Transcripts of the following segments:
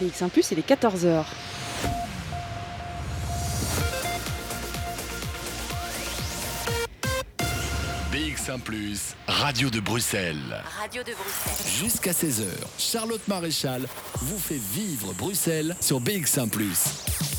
BX1 Plus, il est 14h. BX1 Plus, Radio de Bruxelles. Radio de Bruxelles. Jusqu'à 16h, Charlotte Maréchal vous fait vivre Bruxelles sur BX1 Plus.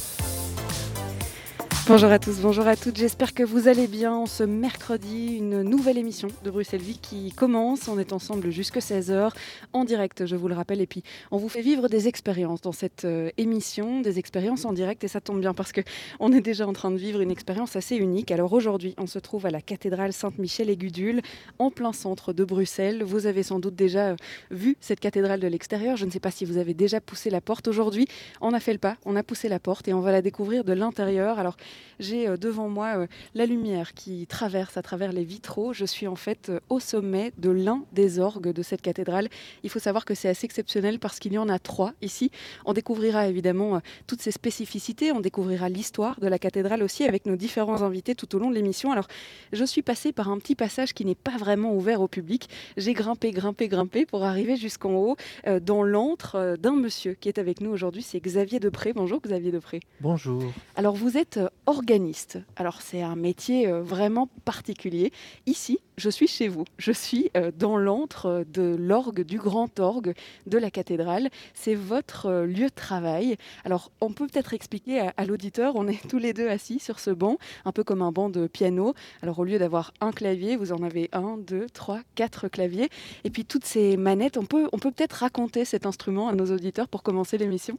Bonjour à tous, bonjour à toutes, j'espère que vous allez bien. Ce mercredi, une nouvelle émission de Bruxelles Vie qui commence. On est ensemble jusque 16h en direct, je vous le rappelle. Et puis, on vous fait vivre des expériences dans cette euh, émission, des expériences en direct. Et ça tombe bien parce qu'on est déjà en train de vivre une expérience assez unique. Alors aujourd'hui, on se trouve à la cathédrale Sainte-Michel et Gudule, en plein centre de Bruxelles. Vous avez sans doute déjà euh, vu cette cathédrale de l'extérieur. Je ne sais pas si vous avez déjà poussé la porte. Aujourd'hui, on a fait le pas, on a poussé la porte et on va la découvrir de l'intérieur. Alors, j'ai euh, devant moi euh, la lumière qui traverse à travers les vitraux. Je suis en fait euh, au sommet de l'un des orgues de cette cathédrale. Il faut savoir que c'est assez exceptionnel parce qu'il y en a trois ici. On découvrira évidemment toutes ces spécificités, on découvrira l'histoire de la cathédrale aussi avec nos différents invités tout au long de l'émission. Alors, je suis passée par un petit passage qui n'est pas vraiment ouvert au public. J'ai grimpé, grimpé, grimpé pour arriver jusqu'en haut dans l'antre d'un monsieur qui est avec nous aujourd'hui. C'est Xavier Depré. Bonjour Xavier Depré. Bonjour. Alors, vous êtes organiste alors c'est un métier euh, vraiment particulier. Ici, je suis chez vous. Je suis euh, dans l'antre de l'orgue, du grand orgue de la cathédrale. C'est votre euh, lieu de travail. Alors on peut peut-être expliquer à, l'auditeur, on est tous les deux assis sur ce banc, un peu comme un banc de piano. Alors au lieu d'avoir un clavier, vous en avez un, deux, trois, quatre claviers. Et puis toutes ces manettes, on peut on peut peut-être raconter cet instrument à nos auditeurs pour commencer l'émission?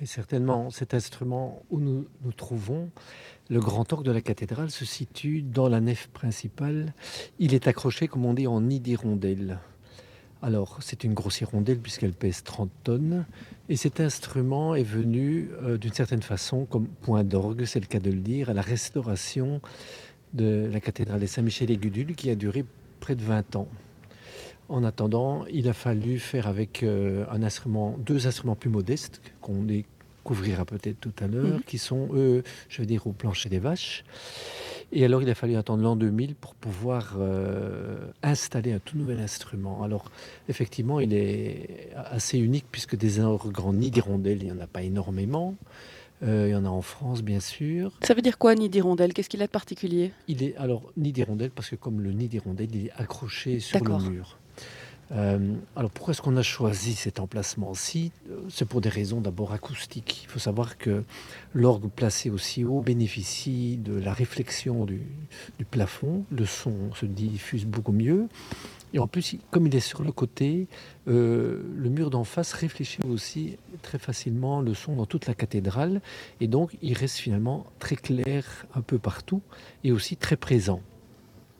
Mais certainement, cet instrument où nous nous trouvons, le grand orgue de la cathédrale se situe dans la nef principale. Il est accroché, comme on dit, en nid d'hirondelle. Alors, c'est une grosse hirondelle puisqu'elle pèse 30 tonnes. Et cet instrument est venu, euh, d'une certaine façon, comme point d'orgue, c'est le cas de le dire, à la restauration de la cathédrale de Saint-Michel-et-Gudule qui a duré près de 20 ans. En attendant, il a fallu faire avec euh, un instrument, deux instruments plus modestes qu'on est couvrira peut-être tout à l'heure, mhm. qui sont, eux, je veux dire, au plancher des vaches. Et alors, il a fallu attendre l'an 2000 pour pouvoir euh, installer un tout nouvel instrument. Alors, effectivement, il est assez unique puisque des grands nids d'hirondelles, il n'y en a pas énormément. Euh, il y en a en France, bien sûr. Ça veut dire quoi, nid d'hirondelle Qu'est-ce qu'il a de particulier? Il est alors nid d'hirondelle parce que comme le nid d'hirondelle, il est accroché sur le mur. Euh, alors pourquoi est-ce qu'on a choisi cet emplacement-ci? C'est pour des raisons d'abord acoustiques. Il faut savoir que l'orgue placé aussi haut bénéficie de la réflexion du, plafond. Le son se diffuse beaucoup mieux. Et en plus, comme il est sur le côté, euh, le mur d'en face réfléchit aussi très facilement le son dans toute la cathédrale. Et donc, il reste finalement très clair un peu partout et aussi très présent.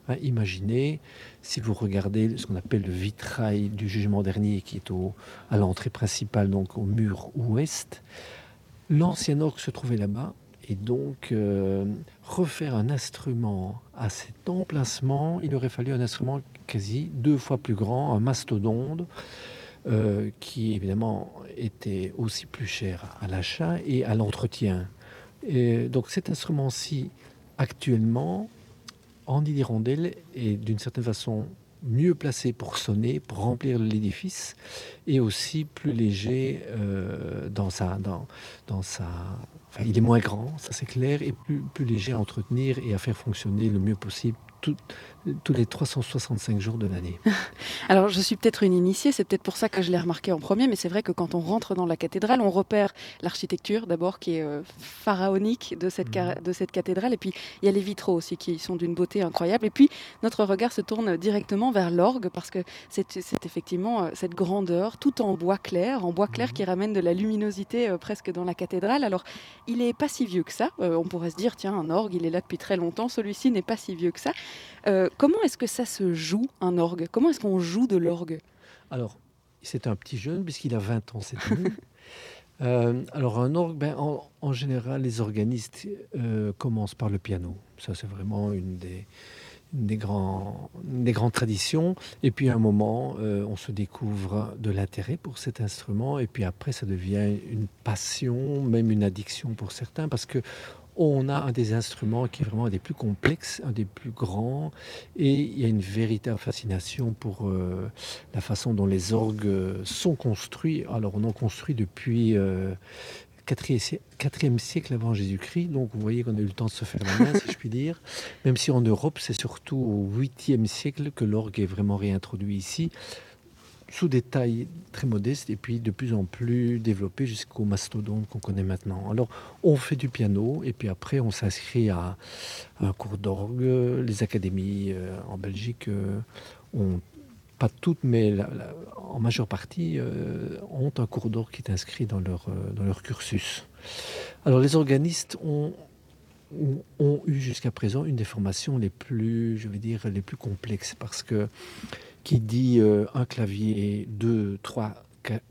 Hein, imaginez, si vous regardez ce qu'on appelle le vitrail du jugement dernier qui est au, à l'entrée principale, donc au mur ouest, l'ancien orgue se trouvait là-bas. Et donc, euh, refaire un instrument à cet emplacement, il aurait fallu un instrument quasi deux fois plus grand, un mastodonte, euh, qui évidemment était aussi plus cher à l'achat et à l'entretien. Et donc cet instrument-ci, actuellement, Andy Hirondelle est d'une certaine façon mieux placé pour sonner, pour remplir l'édifice, et aussi plus léger euh, dans sa, dans, dans sa, enfin, il est moins grand, ça c'est clair, et plus, plus léger à entretenir et à faire fonctionner le mieux possible tous les 365 jours de l'année. Alors, je suis peut-être une initiée, c'est peut-être pour ça que je l'ai remarqué en premier, mais c'est vrai que quand on rentre dans la cathédrale, on repère l'architecture d'abord qui est euh, pharaonique de cette, mmh. de cette cathédrale, et puis il y a les vitraux aussi qui sont d'une beauté incroyable, et puis notre regard se tourne directement vers l'orgue parce que c'est effectivement euh, cette grandeur, tout en bois clair, en bois clair mmh. qui ramène de la luminosité euh, presque dans la cathédrale. Alors, il n'est pas si vieux que ça. on pourrait se dire, tiens, un orgue, il est là depuis très longtemps. Celui-ci n'est pas si vieux que ça. Euh, comment est-ce que ça se joue, un orgue? Comment est-ce qu'on joue de l'orgue? Alors, c'est un petit jeune, puisqu'il a 20 ans cette année. Euh, alors, un orgue, ben, en, général, les organistes euh, commencent par le piano. Ça, c'est vraiment une des, des, des grandes traditions. Et puis à un moment, on se découvre de l'intérêt pour cet instrument. Et puis après, ça devient une passion, même une addiction pour certains, parce que on a un des instruments qui est vraiment un des plus complexes, un des plus grands, et il y a une véritable fascination pour euh, la façon dont les orgues sont construits. Alors on en construit depuis euh, 4e siècle avant Jésus-Christ, donc vous voyez qu'on a eu le temps de se faire la main, si je puis dire, même si en Europe c'est surtout au 8e siècle que l'orgue est vraiment réintroduit ici sous des tailles très modestes et puis de plus en plus développées jusqu'au mastodonte qu'on connaît maintenant. Alors on fait du piano et puis après on s'inscrit à, un cours d'orgue. Les académies euh, en Belgique euh, ont pas toutes, mais en majeure partie, euh, ont un cours d'orgue qui est inscrit dans leur, dans leur cursus. Alors les organistes ont, ont eu jusqu'à présent une des formations les plus, je vais dire, les plus complexes parce que qui dit euh, un clavier, deux, trois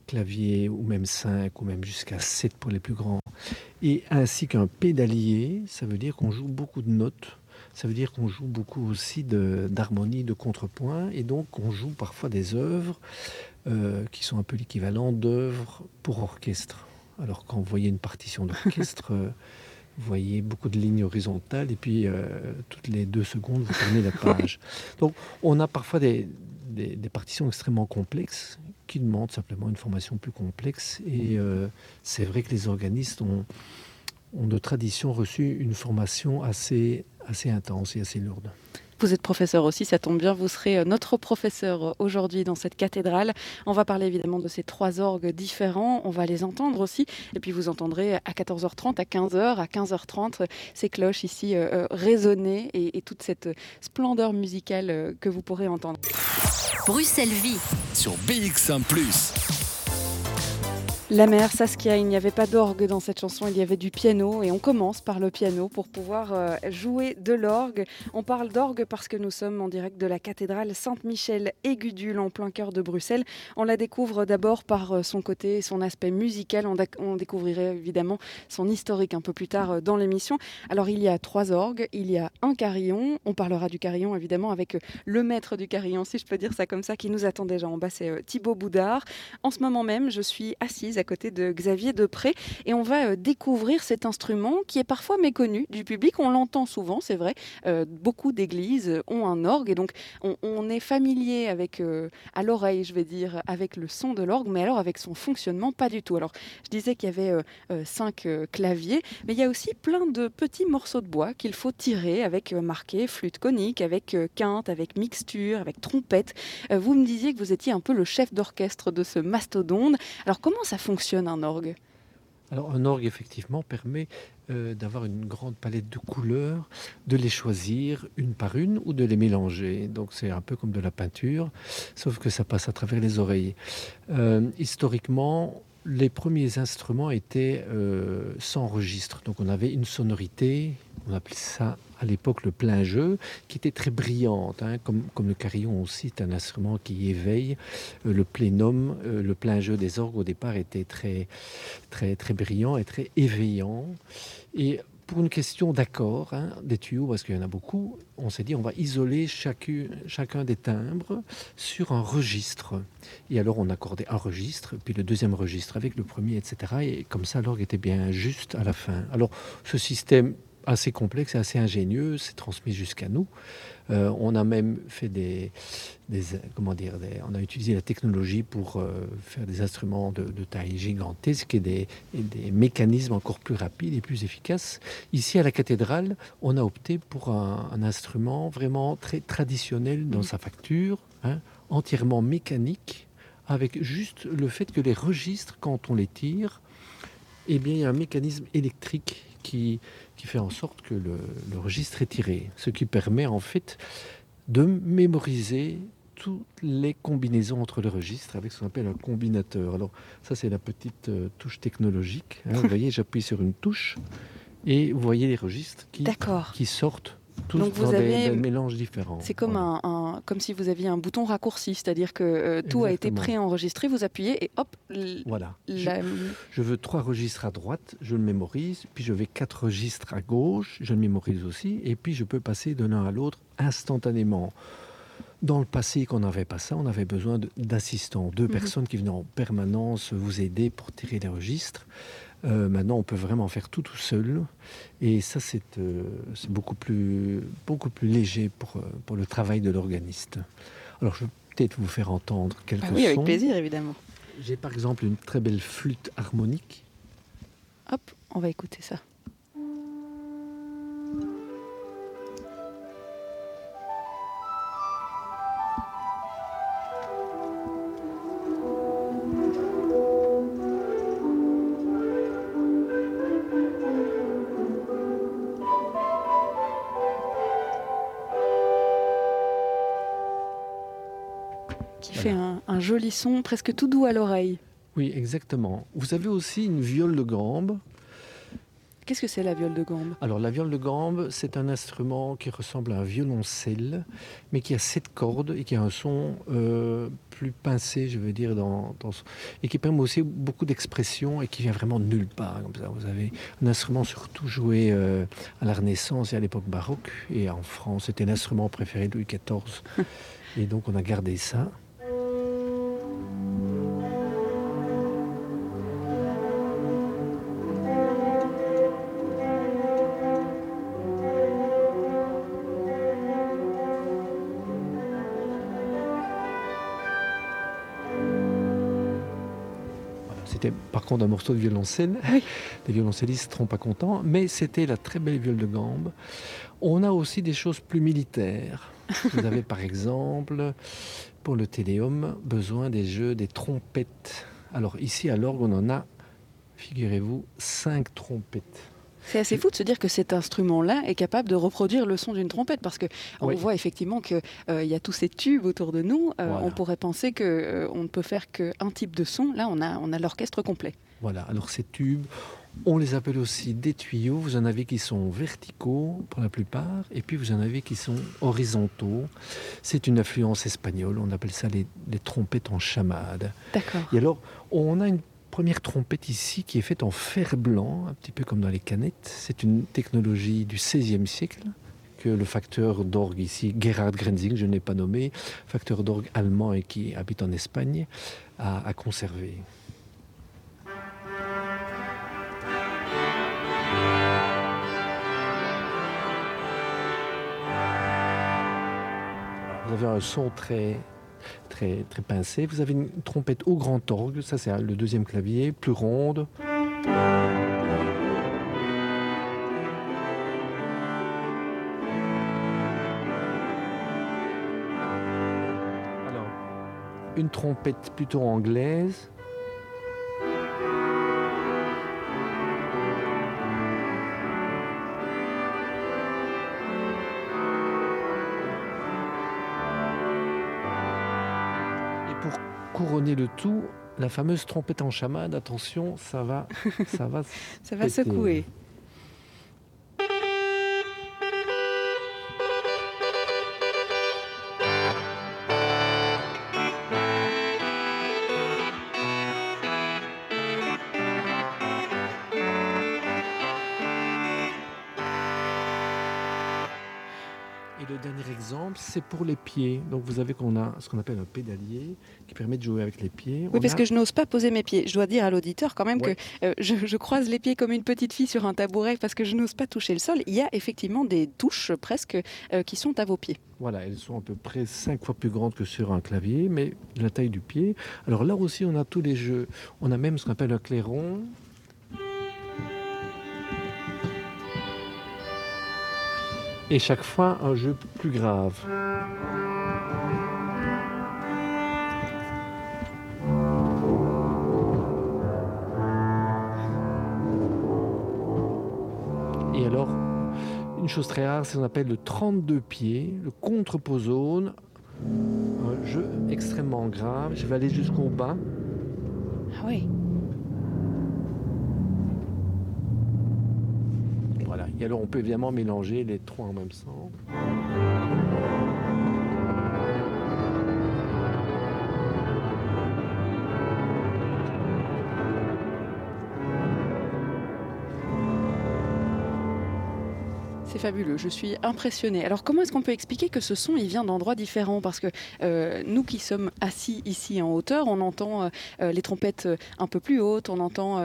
claviers, ou même cinq, ou même jusqu'à sept pour les plus grands, et ainsi qu'un pédalier, ça veut dire qu'on joue beaucoup de notes. Ça veut dire qu'on joue beaucoup aussi d'harmonie, de, contrepoint, et donc on joue parfois des œuvres euh, qui sont un peu l'équivalent d'œuvres pour orchestre. Alors quand vous voyez une partition d'orchestre, euh, vous voyez beaucoup de lignes horizontales, et puis toutes les deux secondes, vous tournez la page. Donc on a parfois des, des, partitions extrêmement complexes qui demandent simplement une formation plus complexe. Et euh, c'est vrai que les organistes ont, ont de tradition reçu une formation assez, assez intense et assez lourde. Vous êtes professeur aussi, ça tombe bien, vous serez euh, notre professeur euh, aujourd'hui dans cette cathédrale. On va parler évidemment de ces trois orgues différents, on va les entendre aussi, et puis vous entendrez à 14h30, à 15h, à 15h30 ces cloches ici résonner et, et, toute cette splendeur musicale que vous pourrez entendre. Bruxelles Vie sur BX1 ⁇ la mère Saskia, il n'y avait pas d'orgue dans cette chanson, il y avait du piano et on commence par le piano pour pouvoir euh, jouer de l'orgue. On parle d'orgue parce que nous sommes en direct de la cathédrale Sainte-Michel et Gudule en plein cœur de Bruxelles. On la découvre d'abord par euh, son côté son aspect musical. On, découvrirait évidemment son historique un peu plus tard euh, dans l'émission. Alors il y a trois orgues, il y a un carillon. On parlera du carillon évidemment avec le maître du carillon, si je peux dire ça comme ça, qui nous attend déjà en bas, c'est Thibaut Boudard. En ce moment même, je suis assise à côté de Xavier Depré. Et on va euh, découvrir cet instrument qui est parfois méconnu du public. On l'entend souvent, c'est vrai. Euh, beaucoup d'églises ont un orgue et donc on, est familier avec, euh, à l'oreille, je vais dire, avec le son de l'orgue, mais alors avec son fonctionnement, pas du tout. Alors, je disais qu'il y avait cinq claviers, mais il y a aussi plein de petits morceaux de bois qu'il faut tirer avec marqué flûte conique, avec quinte, avec mixture, avec trompette. vous me disiez que vous étiez un peu le chef d'orchestre de ce mastodonte. Alors, comment ça fonctionne un orgue alors un orgue effectivement permet euh, d'avoir une grande palette de couleurs, de les choisir une par une ou de les mélanger. Donc c'est un peu comme de la peinture, sauf que ça passe à travers les oreilles. Euh, historiquement, les premiers instruments étaient euh, sans registre. Donc on avait une sonorité, on appelait ça à l'époque le plein jeu, qui était très brillante, hein, comme, le carillon aussi, c'est un instrument qui éveille. Euh, le plénum, euh, le plein jeu des orgues au départ était très, très, très brillant et très éveillant. Et pour une question d'accord hein, des tuyaux, parce qu'il y en a beaucoup, on s'est dit on va isoler chacun des timbres sur un registre. Et alors on accordait un registre, puis le deuxième registre avec le premier, etc. Et comme ça, l'orgue était bien juste à la fin. Alors ce système assez complexe et assez ingénieux, c'est transmis jusqu'à nous. Euh, on a même fait des, comment dire, on a utilisé la technologie pour euh, faire des instruments de, taille gigantesque et des, des, mécanismes encore plus rapides et plus efficaces. Ici à la cathédrale, on a opté pour un, instrument vraiment très traditionnel dans sa facture, hein, entièrement mécanique, avec juste le fait que les registres, quand on les tire, eh bien, il y a un mécanisme électrique qui, qui fait en sorte que le, registre est tiré, ce qui permet en fait de mémoriser toutes les combinaisons entre les registres avec ce qu'on appelle un combinateur. Alors ça c'est la petite euh, touche technologique. Hein. vous voyez, j'appuie sur une touche et vous voyez les registres qui, qui sortent donc vous avez des, mélanges différents. C'est comme, un, comme si vous aviez un bouton raccourci, c'est-à-dire que euh, tout a été préenregistré, vous appuyez et hop. Voilà. Je, veux trois registres à droite, je le mémorise, puis je vais quatre registres à gauche, je le mémorise aussi, et puis je peux passer de l'un à l'autre instantanément. Dans le passé, quand on n'avait pas ça, on avait besoin d'assistants, deux mhm. personnes qui venaient en permanence vous aider pour tirer les registres. Euh, maintenant, on peut vraiment faire tout tout seul. Et ça, c'est beaucoup, plus, beaucoup plus léger pour, pour le travail de l'organiste. Alors, je vais peut-être vous faire entendre quelques ah oui, avec plaisir, évidemment. J'ai par exemple une très belle flûte harmonique. Hop, on va écouter ça. Joli son, presque tout doux à l'oreille. Oui, exactement. Vous avez aussi une viole de gambe. Qu'est-ce que c'est la viole de gambe? Alors la viole de gambe, c'est un instrument qui ressemble à un violoncelle, mais qui a sept cordes et qui a un son euh, plus pincé, je veux dire, dans, et qui permet aussi beaucoup d'expression et qui vient vraiment de nulle part. Comme ça. Vous avez un instrument surtout joué euh, à la Renaissance et à l'époque baroque, et en France, c'était l'instrument préféré de Louis XIV. et donc on a gardé ça. C'était par contre un morceau de violoncelle. Les violoncellistes ne seront pas contents, mais c'était la très belle viole de gambe. On a aussi des choses plus militaires. Vous avez par exemple, pour le téléum, besoin des jeux des trompettes. Alors ici à l'orgue, on en a, figurez-vous, cinq trompettes. C'est assez fou de se dire que cet instrument-là est capable de reproduire le son d'une trompette, parce que on voit effectivement qu'il euh, y a tous ces tubes autour de nous. Euh, on pourrait penser qu'on euh, on ne peut faire qu'un type de son. Là, on a, on a l'orchestre complet. Voilà, alors ces tubes, on les appelle aussi des tuyaux. Vous en avez qui sont verticaux pour la plupart, et puis vous en avez qui sont horizontaux. C'est une influence espagnole, on appelle ça les, les trompettes en chamade. D'accord. Et alors, on a une première trompette ici qui est faite en fer blanc, un petit peu comme dans les canettes. C'est une technologie du XVIe siècle que le facteur d'orgue ici, Gerhard Grenzing, je n'ai pas nommé, facteur d'orgue allemand et qui habite en Espagne, a, a conservé. Vous avez un son très très, très pincé. Vous avez une trompette au grand orgue, ça c'est le deuxième clavier, plus ronde. Alors, une trompette plutôt anglaise. Couronner le tout, la fameuse trompette en chamade, attention, ça va, ça va, ça va secouer. Dernier exemple, c'est pour les pieds. Donc vous avez qu'on a ce qu'on appelle un pédalier qui permet de jouer avec les pieds. Oui, parce que je n'ose pas poser mes pieds. Je dois dire à l'auditeur quand même que euh, je, croise les pieds comme une petite fille sur un tabouret parce que je n'ose pas toucher le sol. Il y a effectivement des touches presque euh, qui sont à vos pieds. Voilà, elles sont à peu près cinq fois plus grandes que sur un clavier, mais de la taille du pied. Alors là aussi, on a tous les jeux. On a même ce qu'on appelle un clairon. Et chaque fois un jeu plus grave. Et alors, une chose très rare, c'est ce qu'on appelle le 32 pieds, le contreposone, un jeu extrêmement grave. Je vais aller jusqu'au bas. Ah oui. Et alors on peut évidemment mélanger les trois en même temps. Fabuleux, je suis impressionnée. Alors comment est-ce qu'on peut expliquer que ce son il vient d'endroits différents? Parce que euh, nous qui sommes assis ici en hauteur, on entend euh, euh, les trompettes un peu plus hautes, on entend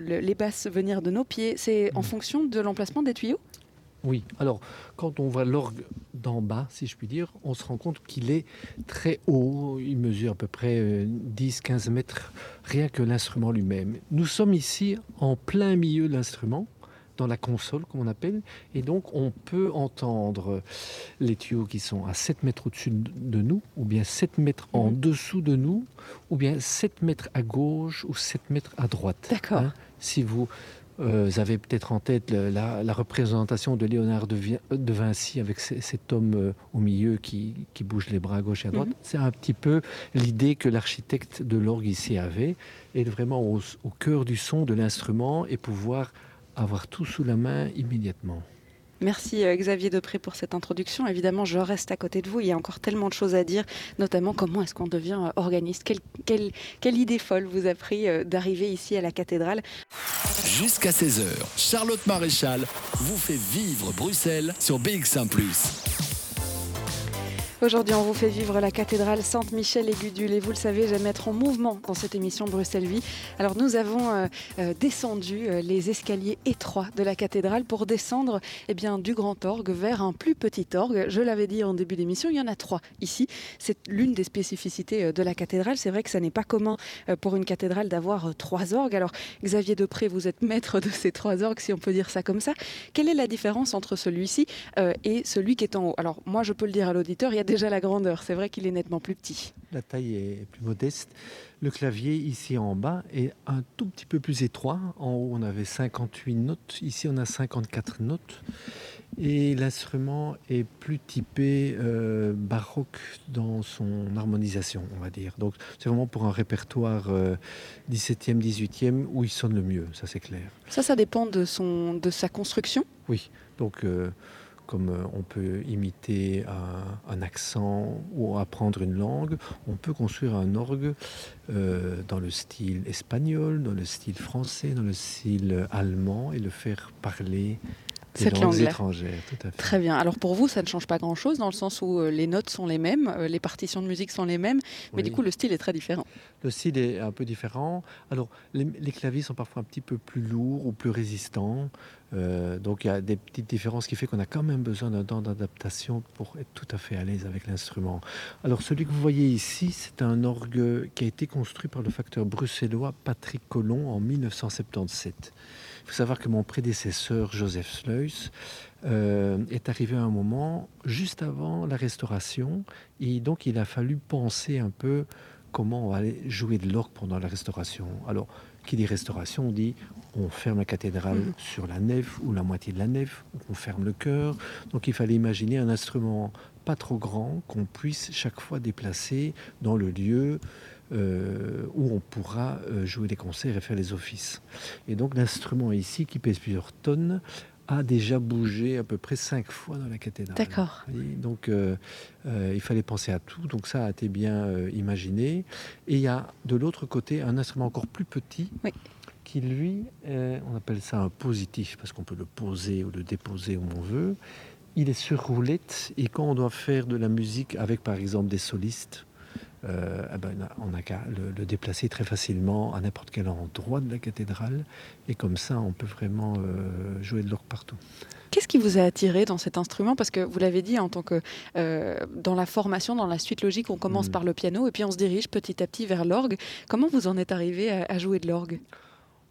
les basses venir de nos pieds. C'est en mm. fonction de l'emplacement des tuyaux? Oui, alors quand on voit l'orgue d'en bas, si je puis dire, on se rend compte qu'il est très haut, il mesure à peu près 10-15 mètres, rien que l'instrument lui-même. Nous sommes ici en plein milieu de l'instrument, dans la console, comme on appelle. Et donc, on peut entendre les tuyaux qui sont à 7 mètres au-dessus de nous, ou bien 7 mètres en mhm. dessous de nous, ou bien 7 mètres à gauche ou 7 mètres à droite. D'accord. Hein. si vous euh, avez peut-être en tête la, représentation de Léonard de, Vinci avec cet homme euh, au milieu qui, bouge les bras à gauche et à droite. Mhm. C'est un petit peu l'idée que l'architecte de l'orgue ici avait, et vraiment au, au cœur du son de l'instrument et pouvoir avoir tout sous la main immédiatement. Merci euh, Xavier Depré pour cette introduction. Évidemment, je reste à côté de vous. Il y a encore tellement de choses à dire, notamment comment est-ce qu'on devient euh, organiste. Quelle, quelle, idée folle vous a pris euh, d'arriver ici à la cathédrale Jusqu'à 16h, Charlotte Maréchal vous fait vivre Bruxelles sur BX1 ⁇ Aujourd'hui, on vous fait vivre la cathédrale Sainte-Michel et Gudule. Et vous le savez, j'aime être en mouvement dans cette émission Bruxelles Vie. Alors, nous avons euh, euh, descendu euh, les escaliers étroits de la cathédrale pour descendre eh bien, du grand orgue vers un plus petit orgue. Je l'avais dit en début d'émission, il y en a trois ici. C'est l'une des spécificités de la cathédrale. C'est vrai que ça n'est pas commun pour une cathédrale d'avoir trois orgues. Alors, Xavier Depré, vous êtes maître de ces trois orgues, si on peut dire ça comme ça. Quelle est la différence entre celui-ci et celui qui est en haut? Alors, moi, je peux le dire à l'auditeur, il y a déjà la grandeur. C'est vrai qu'il est nettement plus petit. La taille est plus modeste. Le clavier ici en bas est un tout petit peu plus étroit. En haut, on avait 58 notes. Ici, on a 54 notes. Et l'instrument est plus typé euh, baroque dans son harmonisation, on va dire. Donc c'est vraiment pour un répertoire 17e, euh, 18e où il sonne le mieux, ça c'est clair. Ça, ça dépend de, son, de sa construction Oui, donc euh, comme euh, on peut imiter un, accent ou apprendre une langue, on peut construire un orgue euh, dans le style espagnol, dans le style français, dans le style allemand et le faire parler cette langue étrangère, tout à fait. Très bien. Alors pour vous, ça ne change pas grand-chose dans le sens où euh, les notes sont les mêmes, euh, les partitions de musique sont les mêmes, mais du coup le style est très différent. Le style est un peu différent. Alors les, claviers sont parfois un petit peu plus lourds ou plus résistants. Euh, donc il y a des petites différences qui fait qu'on a quand même besoin d'un temps d'adaptation pour être tout à fait à l'aise avec l'instrument. Alors celui que vous voyez ici, c'est un orgue qui a été construit par le facteur bruxellois Patrick Collomb en 1977. Il faut savoir que mon prédécesseur, Joseph Sleuss, euh, est arrivé à un moment juste avant la restauration. Et donc, il a fallu penser un peu comment on va aller jouer de l'orgue pendant la restauration. Alors, qui dit restauration, on dit on ferme la cathédrale mm. sur la nef ou la moitié de la nef, on ferme le chœur. Donc, il fallait imaginer un instrument pas trop grand qu'on puisse chaque fois déplacer dans le lieu euh, où on pourra euh, jouer des concerts et faire les offices. Et donc l'instrument ici, qui pèse plusieurs tonnes, a déjà bougé à peu près cinq fois dans la cathédrale. D'accord. Donc euh, il fallait penser à tout, donc ça a été bien imaginé. Et il y a de l'autre côté un instrument encore plus petit. qui lui, on appelle ça un positif, parce qu'on peut le poser ou le déposer où on veut. Il est sur roulette, et quand on doit faire de la musique avec par exemple des solistes, euh, eh ben, on n'a qu'à le, déplacer très facilement à n'importe quel endroit de la cathédrale. Et comme ça, on peut vraiment euh, jouer de l'orgue partout. Qu'est-ce qui vous a attiré dans cet instrument? Parce que vous l'avez dit, en tant que euh, dans la formation, dans la suite logique, on commence mm. par le piano et puis on se dirige petit à petit vers l'orgue. Comment vous en êtes arrivé à, jouer de l'orgue?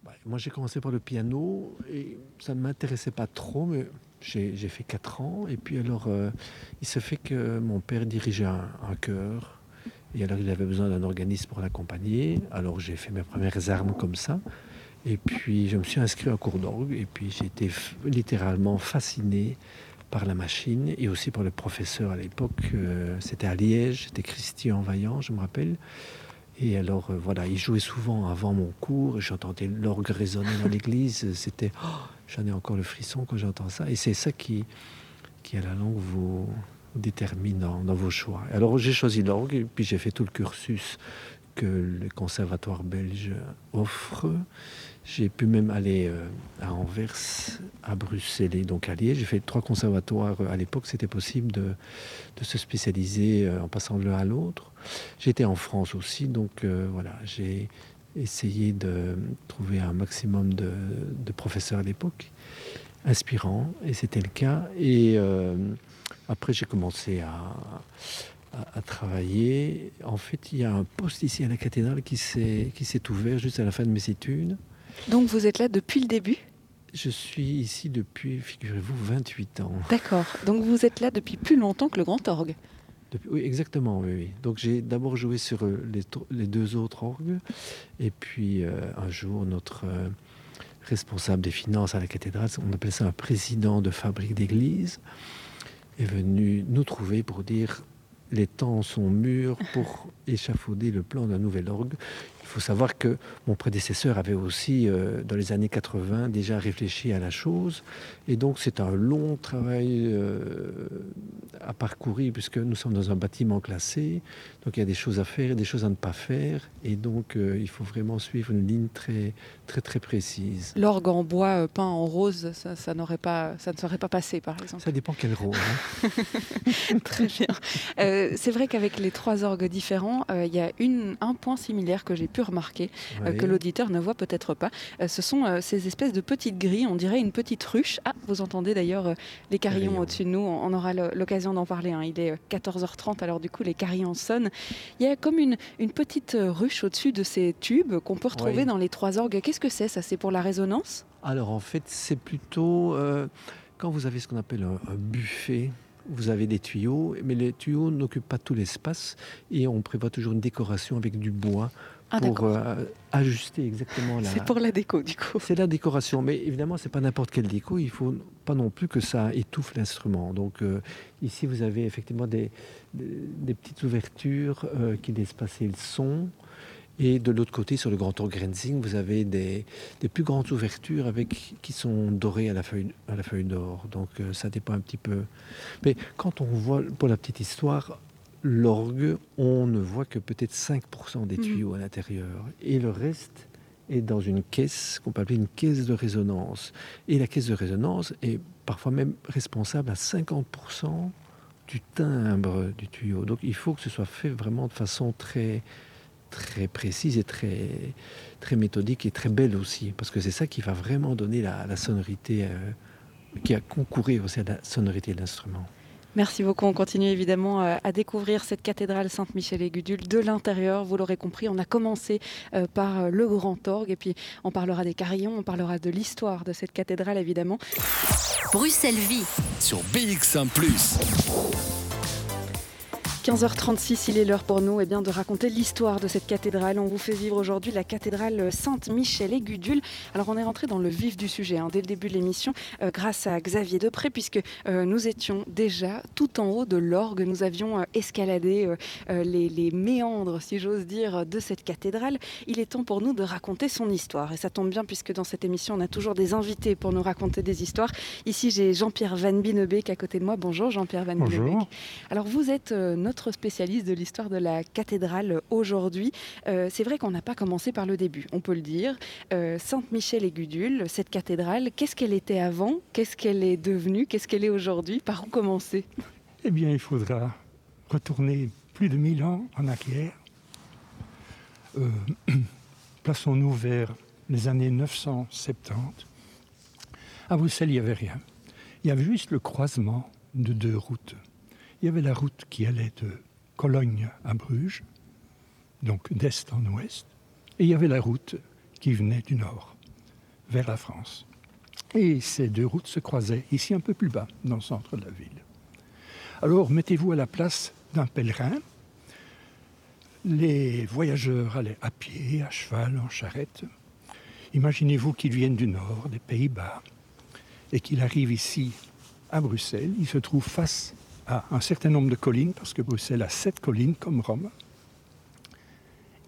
Bah, Moi, j'ai commencé par le piano et ça ne m'intéressait pas trop, mais j'ai fait 4 ans. Et puis alors, il se fait que mon père dirigeait un, un chœur et alors il avait besoin d'un organisme pour l'accompagner. Alors j'ai fait mes premières armes comme ça. Et puis je me suis inscrit à un cours d'orgue. Et puis j'ai été littéralement fasciné par la machine et aussi par le professeur à l'époque. Euh, c'était à Liège, c'était Christian Vaillant, je me rappelle. Et alors euh, voilà, il jouait souvent avant mon cours. J'entendais l'orgue résonner dans l'église. C'était, oh, j'en ai encore le frisson quand j'entends ça. Et c'est ça qui, qui à la longue vous déterminant dans vos choix. Alors j'ai choisi l'orgue puis j'ai fait tout le cursus que le conservatoire belge offre. J'ai pu même aller euh, à Anvers, à Bruxelles et donc à Liège. J'ai fait trois conservatoires. À l'époque, c'était possible de, se spécialiser euh, en passant de l'un à l'autre. J'étais en France aussi, donc euh, voilà, j'ai essayé de trouver un maximum de, professeurs à l'époque, inspirants, et c'était le cas. Et après, j'ai commencé à, à, travailler. En fait, il y a un poste ici à la cathédrale qui s'est ouvert juste à la fin de mes études. Donc vous êtes là depuis le début? Je suis ici depuis, figurez-vous, 28 ans. D'accord. Donc vous êtes là depuis plus longtemps que le Grand Orgue. oui, exactement. Oui, Donc j'ai d'abord joué sur euh, les, deux autres orgues. Et puis euh, un jour, notre euh, responsable des finances à la cathédrale, on appelle ça un président de fabrique d'église, est venu nous trouver pour dire les temps sont mûrs pour échafauder le plan d'un nouvel orgue. Il faut savoir que mon prédécesseur avait aussi, euh, dans les années 80, déjà réfléchi à la chose. Et donc, c'est un long travail euh, à parcourir, puisque nous sommes dans un bâtiment classé. Donc, il y a des choses à faire et des choses à ne pas faire. Et donc, euh, il faut vraiment suivre une ligne très, très, très précise. L'orgue en bois peint en rose, ça, n'aurait pas, ça ne serait pas passé, par exemple Ça dépend quel rose. Hein. très bien. c'est vrai qu'avec les trois orgues différents, il y a une, un point similaire que j'ai pu remarquer, euh, que l'auditeur ne voit peut-être pas. Euh, ce sont euh, ces espèces de petites grilles, on dirait une petite ruche. Ah, vous entendez d'ailleurs les carillons au-dessus de nous, on aura l'occasion d'en parler. Hein. Il est 14h30, alors du coup les carillons sonnent. Il y a comme une, une petite ruche au-dessus de ces tubes qu'on peut retrouver dans les trois orgues. Qu'est-ce que c'est Ça, c'est pour la résonance? Alors en fait, c'est plutôt quand vous avez ce qu'on appelle un buffet vous avez des tuyaux, mais les tuyaux n'occupent pas tout l'espace et on prévoit toujours une décoration avec du bois ah, pour euh, ajuster exactement la. C'est pour la déco, du coup. C'est la décoration, mais évidemment, c'est pas n'importe quelle déco. Il faut pas non plus que ça étouffe l'instrument. Donc euh, ici, vous avez effectivement des, des, petites ouvertures euh, qui laissent passer le son. Et de l'autre côté, sur le grand tour Grenzing, vous avez des, plus grandes ouvertures avec, qui sont dorées à la feuille, à la feuille d'or. Donc euh, ça dépend un petit peu. Mais quand on voit, pour la petite histoire, l'orgue, on ne voit que peut-être 5% des mhm. tuyaux à l'intérieur. Et le reste est dans une caisse qu'on peut appeler une caisse de résonance. Et la caisse de résonance est parfois même responsable à 50% du timbre du tuyau. Donc il faut que ce soit fait vraiment de façon très très précise et très, très méthodique et très belle aussi, parce que c'est ça qui va vraiment donner la, sonorité, euh, qui a concouru aussi à la sonorité de l'instrument. Merci beaucoup. On continue évidemment euh, à découvrir cette cathédrale Sainte-Michel et Gudule de l'intérieur. Vous l'aurez compris, on a commencé euh, par le grand orgue et puis on parlera des carillons, on parlera de l'histoire de cette cathédrale évidemment. Bruxelles Vie sur BX1 ⁇ 15h36, il est l'heure pour nous eh bien, de raconter l'histoire de cette cathédrale. On vous fait vivre aujourd'hui la cathédrale Sainte-Michel et Gudule. Alors on est rentré dans le vif du sujet hein, dès le début de l'émission euh, grâce à Xavier Depré puisque euh, nous étions déjà tout en haut de l'orgue. Nous avions euh, escaladé les, les, méandres, si j'ose dire, de cette cathédrale. Il est temps pour nous de raconter son histoire. Et ça tombe bien puisque dans cette émission, on a toujours des invités pour nous raconter des histoires. Ici, j'ai Jean-Pierre Van Binebeek à côté de moi. Bonjour Jean-Pierre Van Binebeek. Alors vous êtes notre spécialiste de l'histoire de la cathédrale aujourd'hui. Euh, c'est vrai qu'on n'a pas commencé par le début, on peut le dire. Euh, Sainte-Michel et Gudule, cette cathédrale, qu'est-ce qu'elle était avant? Qu'est-ce qu'elle est devenue? Qu'est-ce qu'elle est aujourd'hui? Par où commencer? Eh bien, il faudra retourner plus de 1000 ans en arrière. Euh, plaçons-nous vers les années 970. À Bruxelles, il n'y avait rien. Il y avait juste le croisement de deux routes il y avait la route qui allait de Cologne à Bruges, donc d'est en ouest, et il y avait la route qui venait du nord, vers la France. Et ces deux routes se croisaient ici un peu plus bas, dans le centre de la ville. Alors mettez-vous à la place d'un pèlerin. Les voyageurs allaient à pied, à cheval, en charrette. Imaginez-vous qu'ils viennent du nord, des Pays-Bas, et qu'il arrive ici, à Bruxelles. Il se trouve face à un certain nombre de collines, parce que Bruxelles a sept collines comme Rome.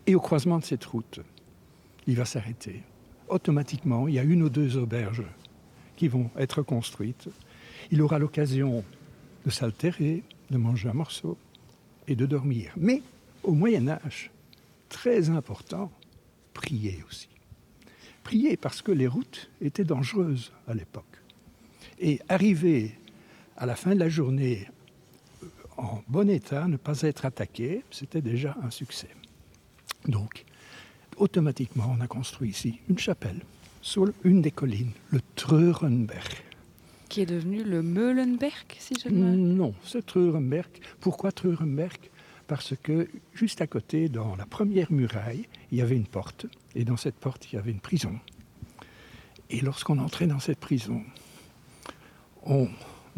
Et au croisement de cette route, il va s'arrêter. Automatiquement, il y a une ou deux auberges qui vont être construites. Il aura l'occasion de s'altérer, de manger un morceau et de dormir. Mais au Moyen Âge, très important, prier aussi. Prier parce que les routes étaient dangereuses à l'époque. Et arriver à la fin de la journée en bon état, ne pas être attaqué, c'était déjà un succès. Donc, automatiquement, on a construit ici une chapelle sur une des collines, le Treurenberg. Qui est devenu le Meulenberg, si je ne Non, ce Treurenberg. Pourquoi Treurenberg? Parce que juste à côté, dans la première muraille, il y avait une porte. Et dans cette porte, il y avait une prison. Et lorsqu'on entrait dans cette prison, on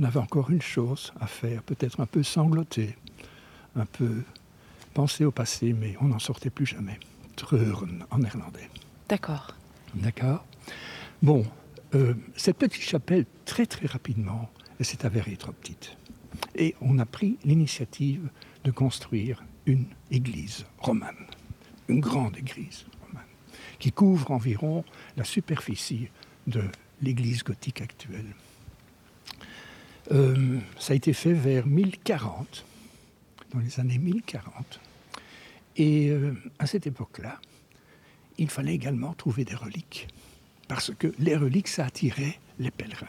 avait encore une chose à faire, peut-être un peu sangloter, un peu penser au passé, mais on n'en sortait plus jamais. Treuren en néerlandais. D'accord. D'accord Bon, euh, cette petite chapelle, très très rapidement, elle s'est avérée trop petite. Et on a pris l'initiative de construire une église romane, une grande église romane, qui couvre environ la superficie de l'église gothique actuelle. Euh, ça a été fait vers 1040, dans les années 1040. Et euh, à cette époque-là, il fallait également trouver des reliques parce que les reliques, ça attirait les pèlerins.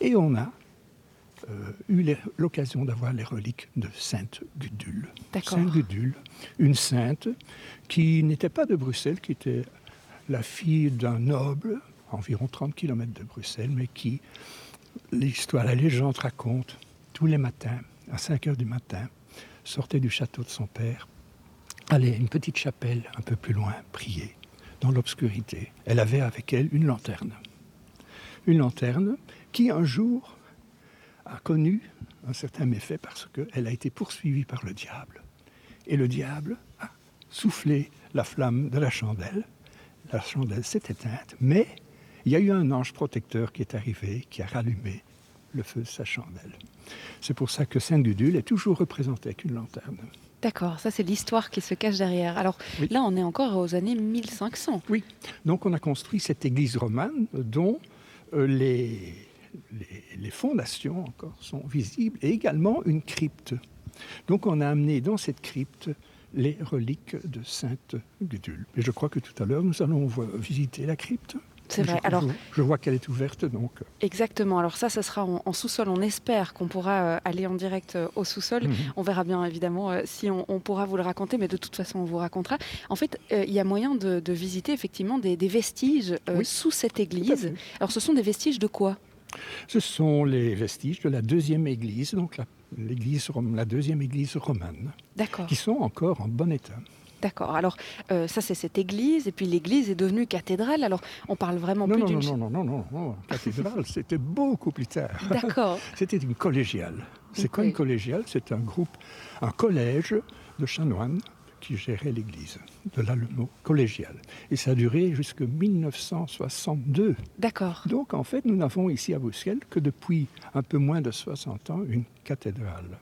Et on a euh, eu l'occasion d'avoir les reliques de Sainte Gudule. Sainte Gudule, une sainte qui n'était pas de Bruxelles, qui était la fille d'un noble, environ 30 km de Bruxelles, mais qui, l'histoire, la légende raconte, tous les matins, à 5 heures du matin, sortait du château de son père, allait à une petite chapelle un peu plus loin, prier dans l'obscurité. Elle avait avec elle une lanterne. Une lanterne qui un jour a connu un certain méfait parce qu'elle a été poursuivie par le diable. Et le diable a soufflé la flamme de la chandelle. La chandelle s'est éteinte, mais il y a eu un ange protecteur qui est arrivé, qui a rallumé le feu de sa chandelle. C'est pour ça que Saint-Gudule est toujours représenté avec une lanterne. D'accord, ça c'est l'histoire qui se cache derrière. Alors là, on est encore aux années 1500. Oui, donc on a construit cette église romane dont euh, les, les, fondations encore sont visibles et également une crypte. Donc on a amené dans cette crypte les reliques de Sainte Gudule. Et je crois que tout à l'heure, nous allons visiter la crypte. C'est vrai. Je, Alors, je, vois qu'elle est ouverte, donc. Euh. Exactement. Alors ça, ça sera en, sous-sol. On espère qu'on pourra euh, aller en direct euh, au sous-sol. Mhm. On verra bien évidemment si on, pourra vous le raconter, mais de toute façon, on vous racontera. En fait, il y a moyen de, visiter effectivement des, vestiges sous cette église. Alors, ce sont des vestiges de quoi? Ce sont les vestiges de la deuxième église, donc la, l'église, la deuxième église romane, qui sont encore en bon état. D'accord. Alors, euh, ça, c'est cette église, et puis l'église est devenue cathédrale. Alors, on parle vraiment plus d'une... Non, non, non, non, non, non. Cathédrale, c'était beaucoup plus tard. D'accord. c'était une collégiale. C'est quoi une collégiale C'est un groupe, un collège de chanoines qui gérait l'église, de là le mot collégial. Et ça a duré jusqu'en 1962. D'accord. Donc, en fait, nous n'avons ici à Bruxelles que depuis un peu moins de 60 ans une cathédrale.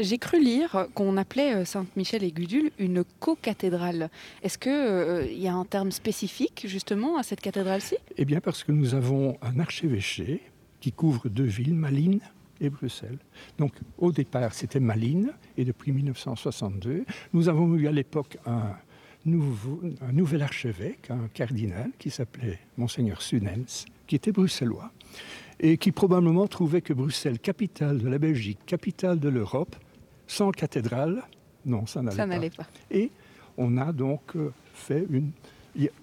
J'ai cru lire qu'on appelait euh, Sainte-Michel et Gudule une co-cathédrale. Est-ce qu'il euh, y a un terme spécifique justement à cette cathédrale-ci? Eh bien parce que nous avons un archevêché qui couvre deux villes, Malines et Bruxelles. Donc au départ c'était Malines et depuis 1962 nous avons eu à l'époque un, nouvel archevêque, un cardinal qui s'appelait Monseigneur Sunens, qui était bruxellois et qui probablement trouvait que Bruxelles, capitale de la Belgique, capitale de l'Europe, sans cathédrale, non, ça n'allait pas. Et on a donc euh, fait une...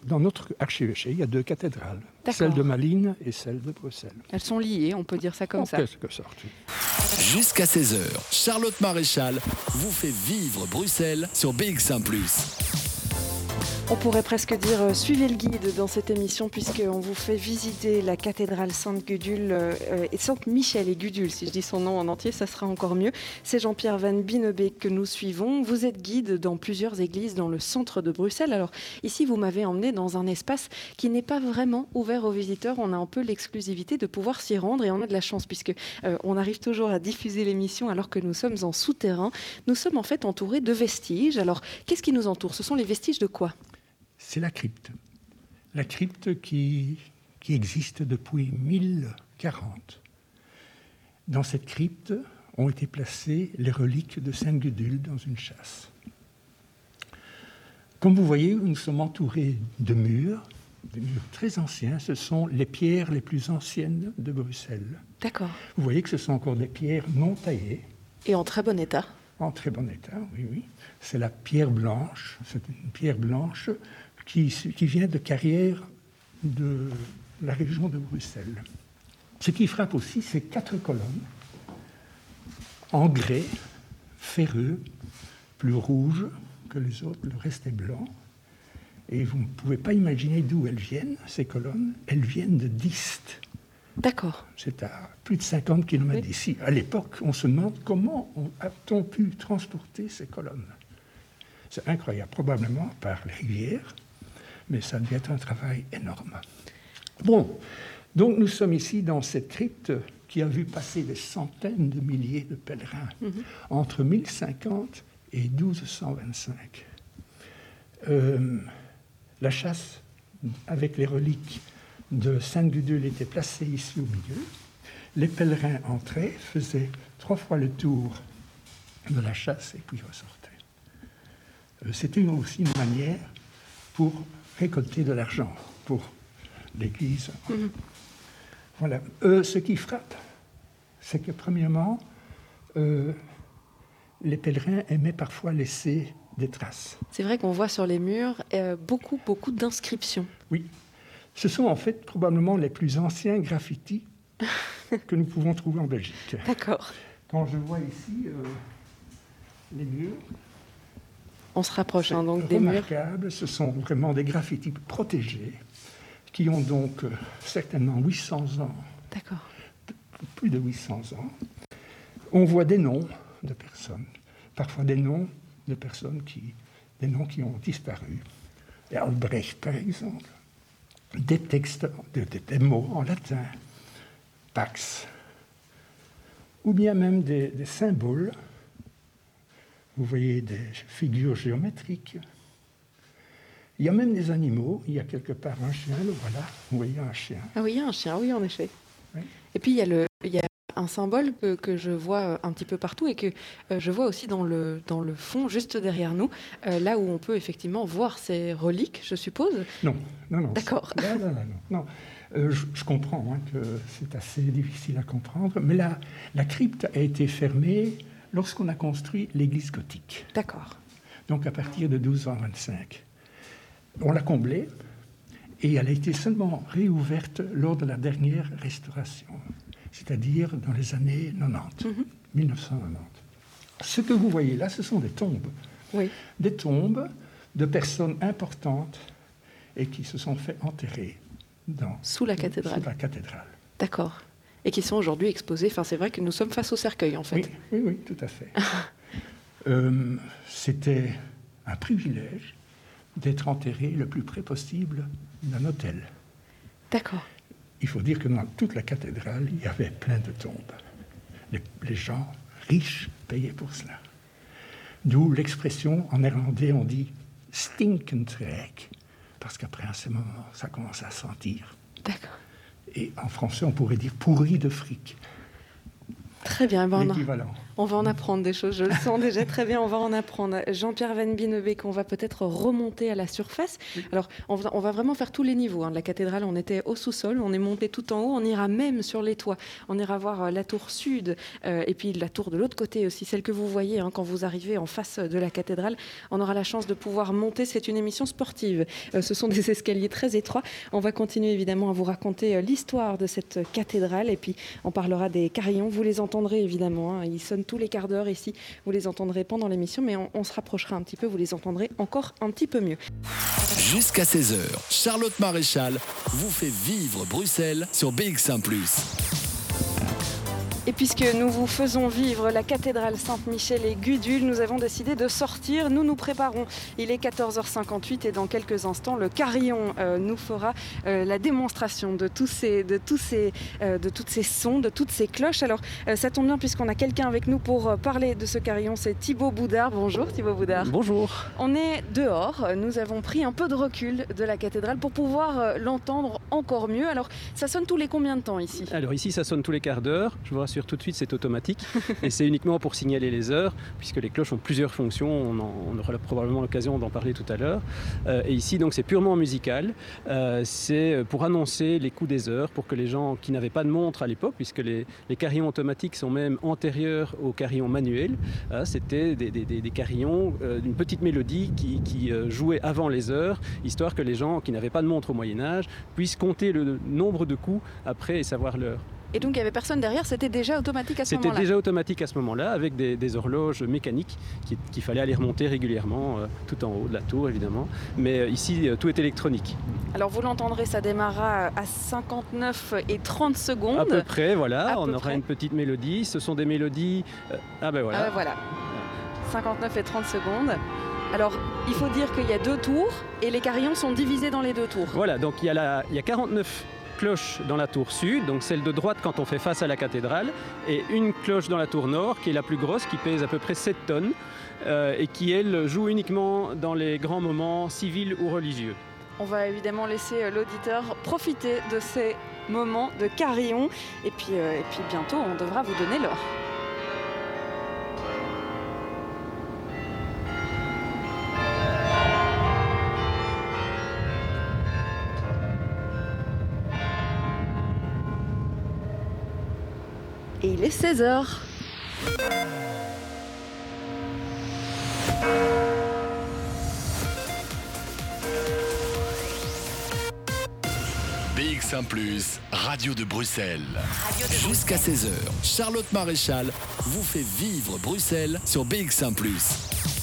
Dans notre archevêché, il y a deux cathédrales, celle de Malines et celle de Bruxelles. Elles sont liées, on peut dire ça comme en ça. quelque sorte. Jusqu'à 16h, Charlotte Maréchal vous fait vivre Bruxelles sur BX1 ⁇ on pourrait presque dire euh, suivez le guide dans cette émission puisqu'on vous fait visiter la cathédrale Sainte-Gudule euh, et Sainte-Michel et Gudule. Si je dis son nom en entier, ça sera encore mieux. C'est Jean-Pierre Van Binebeek que nous suivons. Vous êtes guide dans plusieurs églises dans le centre de Bruxelles. Alors ici, vous m'avez emmené dans un espace qui n'est pas vraiment ouvert aux visiteurs. On a un peu l'exclusivité de pouvoir s'y rendre et on a de la chance puisque euh, on arrive toujours à diffuser l'émission alors que nous sommes en souterrain. Nous sommes en fait entourés de vestiges. Alors qu'est-ce qui nous entoure? Ce sont les vestiges de quoi? C'est la crypte. La crypte qui, qui existe depuis 1040. Dans cette crypte ont été placées les reliques de Sainte Gudule dans une chasse. Comme vous voyez, nous sommes entourés de murs, des murs très anciens. Ce sont les pierres les plus anciennes de Bruxelles. D'accord. Vous voyez que ce sont encore des pierres non taillées. Et en très bon état En très bon état, oui, oui. C'est la pierre blanche. C'est une pierre blanche qui, qui vient de carrière de la région de Bruxelles. Ce qui frappe aussi, c'est quatre colonnes en grès, ferreux, plus rouge que les autres, le reste est blanc. Et vous ne pouvez pas imaginer d'où elles viennent, ces colonnes. Elles viennent de Dist. D'accord. C'est à plus de 50 km d'ici. À l'époque, on se demande comment a-t-on pu transporter ces colonnes. C'est incroyable, probablement par les rivières, mais ça devait être un travail énorme. Bon, donc nous sommes ici dans cette crypte qui a vu passer des centaines de milliers de pèlerins mhm. entre 1050 et 1225. Euh, la chasse avec les reliques de Sainte-Gudule était placée ici au milieu. Les pèlerins entraient, faisaient trois fois le tour de la chasse et puis ressortaient. Euh, c'était aussi une manière pour récolter de l'argent pour l'Église. Mhm. Voilà. Euh, ce qui frappe, c'est que premièrement, euh, les pèlerins aimaient parfois laisser des traces. C'est vrai qu'on voit sur les murs euh, beaucoup, beaucoup d'inscriptions. Oui. Ce sont en fait probablement les plus anciens graffitis que nous pouvons trouver en Belgique. D'accord. Quand je vois ici les murs, on se rapproche hein, donc des murs. Ce sont vraiment des graffitis protégés qui ont donc euh, certainement 800 ans. D'accord. Plus de 800 ans. On voit des noms de personnes, parfois des noms de personnes qui, des noms qui ont disparu. Albrecht, par exemple. Des textes, des, mots en latin. Pax. Ou bien même des, des symboles. Vous voyez des figures géométriques il y a même des animaux. Il y a quelque part un chien, le voilà. Vous voyez un chien. Ah oui, il y a un chien, oui, en effet. Et puis il y a, le, il y a un symbole que, je vois euh, un petit peu partout et que euh, je vois aussi dans le, dans le fond, juste derrière nous, euh, là où on peut effectivement voir ces reliques, je suppose. Non, non, non. D'accord. Non, non, non. non. je, comprends hein, que c'est assez difficile à comprendre, mais la, la crypte a été fermée lorsqu'on a construit l'église gothique. D'accord. Donc à partir de 1225 on l'a comblée et elle a été seulement réouverte lors de la dernière restauration, c'est-à-dire dans les années 90, 1990. Mhm. Ce que vous voyez là, ce sont des tombes. Oui. Des tombes de personnes importantes et qui se sont fait enterrer dans, sous la cathédrale. Sous la cathédrale. D'accord. Et qui sont aujourd'hui exposées. Enfin, c'est vrai que nous sommes face au cercueil, en fait. Oui, oui, oui tout à fait. Euh, c'était un privilège d'être enterré le plus près possible d'un hôtel. D'accord. Il faut dire que dans toute la cathédrale, il y avait plein de tombes. Les, gens riches payaient pour cela. D'où l'expression en néerlandais, on dit stinkentrek, parce qu'après un ce moment, ça commence à sentir. D'accord. Et en français, on pourrait dire pourri de fric. Très bien. Ben on va en apprendre des choses, je le sens déjà très bien, on va en apprendre. Jean-Pierre Van Binebeek, on va peut-être remonter à la surface. Alors, on va, on va, vraiment faire tous les niveaux. Hein. De la cathédrale, on était au sous-sol, on est monté tout en haut, on ira même sur les toits. On ira voir euh, la tour sud euh, et puis la tour de l'autre côté aussi, celle que vous voyez hein, quand vous arrivez en face de la cathédrale. On aura la chance de pouvoir monter. C'est une émission sportive. Euh, ce sont des escaliers très étroits. On va continuer évidemment à vous raconter l'histoire de cette cathédrale et puis on parlera des carillons. Vous les entendrez évidemment. Hein. Ils sonnent tous les quarts d'heure ici. Vous les entendrez pendant l'émission, mais on, se rapprochera un petit peu. Vous les entendrez encore un petit peu mieux. Jusqu'à 16h, Charlotte Maréchal vous fait vivre Bruxelles sur BX1 ⁇ et puisque nous vous faisons vivre la cathédrale Saint-Michel et Gudule, nous avons décidé de sortir. Nous nous préparons. Il est 14h58 et dans quelques instants, le carillon euh, nous fera euh, la démonstration de tous ces, de tous ces, euh, de toutes ces sons, de toutes ces cloches. Alors, ça tombe bien puisqu'on a quelqu'un avec nous pour parler de ce carillon. C'est Thibaut Boudard. Bonjour Thibaut Boudard. Bonjour. On est dehors. Nous avons pris un peu de recul de la cathédrale pour pouvoir l'entendre encore mieux. Alors, ça sonne tous les combien de temps ici? Alors ici, ça sonne tous les quarts d'heure. Je vous rassure tout de suite, c'est automatique et c'est uniquement pour signaler les heures, puisque les cloches ont plusieurs fonctions. On, on aura probablement l'occasion d'en parler tout à l'heure. et ici, donc, c'est purement musical. c'est pour annoncer les coups des heures, pour que les gens qui n'avaient pas de montre à l'époque, puisque les, les, carillons automatiques sont même antérieurs aux carillons manuels, c'était des, des, carillons d'une petite mélodie qui, qui jouait avant les heures, histoire que les gens qui n'avaient pas de montre au Moyen Âge puissent compter le nombre de coups après et savoir l'heure. Et donc il n'y avait personne derrière, c'était déjà automatique à ce moment-là C'était déjà automatique à ce moment-là, avec des, horloges mécaniques qu'il fallait aller remonter régulièrement, euh, tout en haut de la tour évidemment. Mais euh, ici, euh, tout est électronique. Alors vous l'entendrez, ça démarra à 59 et 30 secondes. À peu près, voilà. on aura une petite mélodie. Ce sont des mélodies. ah ben voilà. Ah ben voilà. 59 et 30 secondes. Alors, il faut dire qu'il y a deux tours et les carillons sont divisés dans les deux tours. Voilà, donc il y a, la, il y a 49 cloches dans la tour sud, donc celle de droite quand on fait face à la cathédrale, et une cloche dans la tour nord qui est la plus grosse, qui pèse à peu près 7 tonnes, euh, et qui, elle, joue uniquement dans les grands moments civils ou religieux. On va évidemment laisser euh, l'auditeur profiter de ces moments de carillon, et puis, euh, et puis bientôt on devra vous donner l'heure. Et il est 16h. BX1 ⁇ Radio de Bruxelles. Jusqu'à 16h, Charlotte Maréchal vous fait vivre Bruxelles sur BX1 ⁇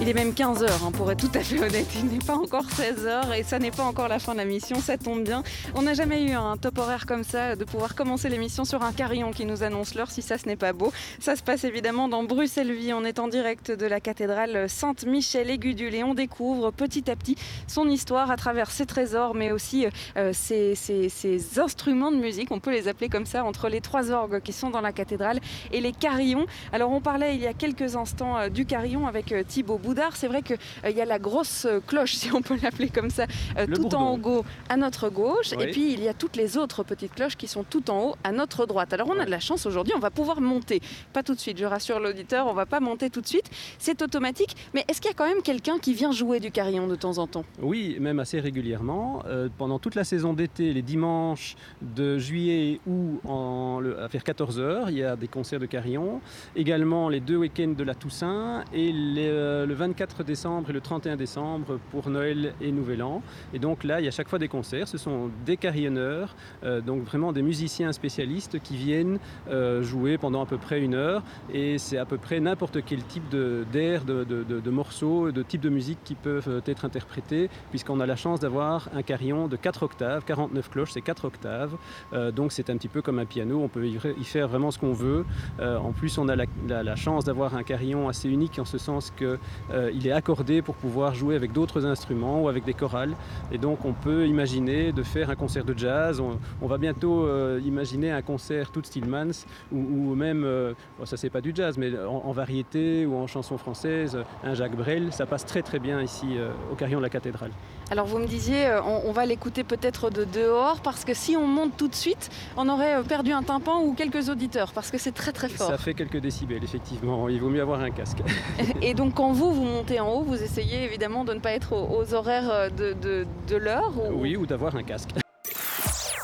il est même 15h, hein, pour être tout à fait honnête. Il n'est pas encore 16h et ça n'est pas encore la fin de la mission. Ça tombe bien. On n'a jamais eu un top horaire comme ça, de pouvoir commencer l'émission sur un carillon qui nous annonce l'heure, si ça ce n'est pas beau. Ça se passe évidemment dans Bruxelles-Vie. On est en direct de la cathédrale Sainte-Michel-Aigudule et on découvre petit à petit son histoire à travers ses trésors, mais aussi euh, ses, instruments de musique. On peut les appeler comme ça, entre les trois orgues qui sont dans la cathédrale et les carillons. Alors on parlait il y a quelques instants euh, du carillon avec euh, Thibaut c'est vrai qu'il euh, y a la grosse euh, cloche, si on peut l'appeler comme ça, euh, tout en haut à notre gauche. Et puis il y a toutes les autres petites cloches qui sont tout en haut à notre droite. Alors on a de la chance aujourd'hui, on va pouvoir monter. Pas tout de suite, je rassure l'auditeur, on va pas monter tout de suite. C'est automatique. Mais est-ce qu'il y a quand même quelqu'un qui vient jouer du carillon de temps en temps? Oui, même assez régulièrement. pendant toute la saison d'été, les dimanches de juillet ou en, à vers 14h, il y a des concerts de carillon. Également les deux week-ends de la Toussaint et le 24 décembre et le 31 décembre pour Noël et Nouvel An. Et donc là, il y a chaque fois des concerts. Ce sont des carillonneurs, euh, donc vraiment des musiciens spécialistes qui viennent euh, jouer pendant à peu près une heure. Et c'est à peu près n'importe quel type d'air, de, de, de, morceaux, de types de musique qui peuvent être interprétés, puisqu'on a la chance d'avoir un carillon de 4 octaves, 49 cloches, c'est 4 octaves. Euh, donc c'est un petit peu comme un piano, on peut y faire vraiment ce qu'on veut. en plus, on a la, la chance d'avoir un carillon assez unique en ce sens que euh, il est accordé pour pouvoir jouer avec d'autres instruments ou avec des chorales. Et donc on peut imaginer de faire un concert de jazz. On, va bientôt euh, imaginer un concert tout Stillmans ou, même, euh, ça c'est pas du jazz, mais en, variété ou en chanson française, un Jacques Brel. Ça passe très très bien ici au Carillon de la Cathédrale. Alors vous me disiez, on, va l'écouter peut-être de dehors parce que si on monte tout de suite, on aurait perdu un tympan ou quelques auditeurs parce que c'est très très fort. Ça fait quelques décibels effectivement. Il vaut mieux avoir un casque. Et donc quand vous vous montez en haut, vous essayez évidemment de ne pas être aux, horaires euh, de, l'heure Oui, ou d'avoir un casque.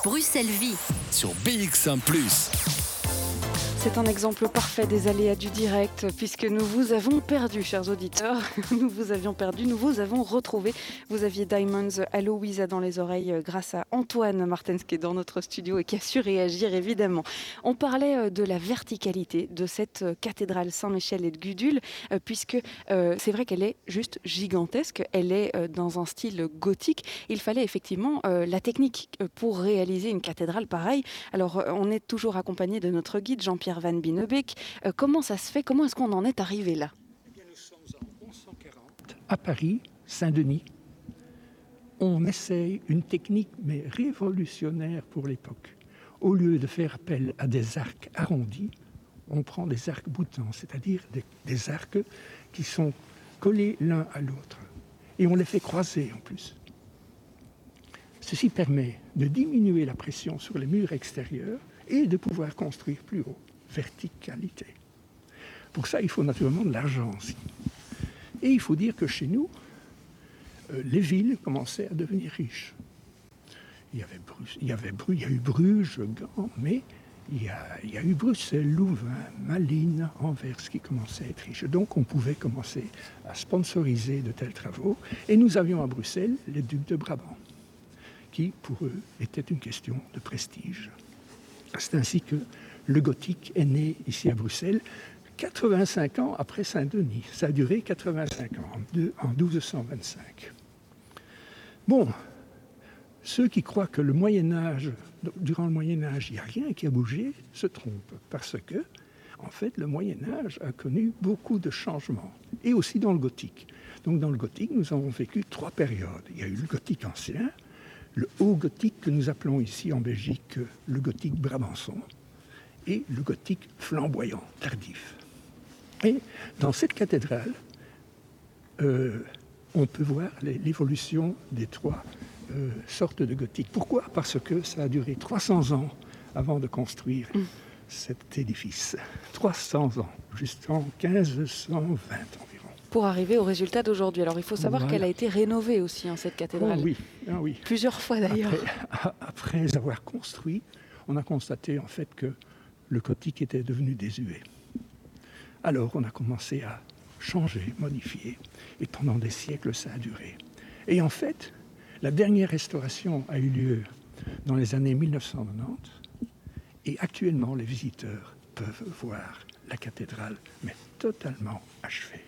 Bruxelles Vie sur BX1 ⁇ c'est un exemple parfait des aléas du direct, puisque nous vous avons perdu, chers auditeurs. Nous vous avions perdu, nous vous avons retrouvé. Vous aviez Diamonds à Louisa dans les oreilles euh, grâce à Antoine Martens qui est dans notre studio et qui a su réagir, évidemment. On parlait euh, de la verticalité de cette euh, cathédrale Saint-Michel et de Gudule, puisque c'est vrai qu'elle est juste gigantesque. Elle est dans un style gothique. Il fallait effectivement la technique pour réaliser une cathédrale pareille. Alors, on est toujours accompagné de notre guide Jean-Pierre Van Binebeek. Euh, comment ça se fait? Comment est-ce qu'on en est arrivé là? Eh Nous sommes en 1140 à Paris, Saint-Denis. On essaye une technique, mais révolutionnaire pour l'époque. Au lieu de faire appel à des arcs arrondis, on prend des arcs boutants, c'est-à-dire des, des arcs qui sont collés l'un à l'autre. Et on les fait croiser en plus. Ceci permet de diminuer la pression sur les murs extérieurs et de pouvoir construire plus haut. Verticalité. Pour ça, il faut naturellement de l'argent aussi. Et il faut dire que chez nous, euh, les villes commençaient à devenir riches. Il y avait, il y, avait, a eu Bruges, Gand, mais il y, a, eu Bruxelles, Louvain, Malines, Anvers qui commençaient à être riches. Donc on pouvait commencer à sponsoriser de tels travaux. Et nous avions à Bruxelles les ducs de Brabant, qui pour eux était une question de prestige. C'est ainsi que le gothique est né ici à Bruxelles 85 ans après Saint-Denis. Ça a duré 85 ans, en 1225. Bon, ceux qui croient que le Moyen Âge, durant le Moyen Âge, il n'y a rien qui a bougé, se trompent, parce que, en fait, le Moyen Âge a connu beaucoup de changements, et aussi dans le gothique. Donc dans le gothique, nous avons vécu trois périodes. Il y a eu le gothique ancien, le haut gothique que nous appelons ici en Belgique le gothique brabançon, et le gothique flamboyant, tardif. Et dans cette cathédrale, euh, on peut voir l'évolution des trois euh, sortes de gothique. Pourquoi? Parce que ça a duré 300 ans avant de construire mm. cet édifice. 300 ans, jusqu'en 1520 environ. Pour arriver au résultat d'aujourd'hui. Alors il faut savoir qu'elle a été rénovée aussi, en hein, cette cathédrale. Oh oui, ah oui. Plusieurs fois d'ailleurs. Après, après avoir construit, on a constaté en fait que le gothique était devenu désuet. Alors on a commencé à changer, modifier, et pendant des siècles ça a duré. Et en fait, la dernière restauration a eu lieu dans les années 1990 et actuellement les visiteurs peuvent voir la cathédrale, mais totalement achevée.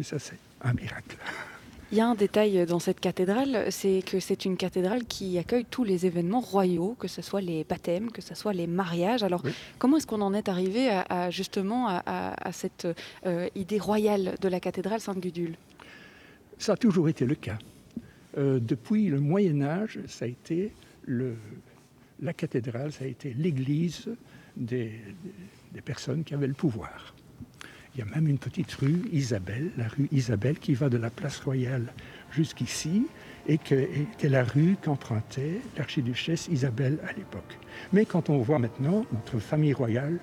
Et ça, c'est un miracle. Il y a un détail dans cette cathédrale, c'est que c'est une cathédrale qui accueille tous les événements royaux, que ce soit les baptêmes, que ce soit les mariages. Alors, comment est-ce qu'on en est arrivé à, justement à, cette euh, idée royale de la cathédrale Sainte-Gudule? Ça a toujours été le cas. Euh, depuis le Moyen Âge, ça a été la cathédrale, ça a été l'église des, personnes qui avaient le pouvoir. Il y a même une petite rue Isabelle, la rue Isabelle, qui va de la place royale jusqu'ici, et qui était la rue qu'empruntait l'archiduchesse Isabelle à l'époque. Mais quand on voit maintenant notre famille royale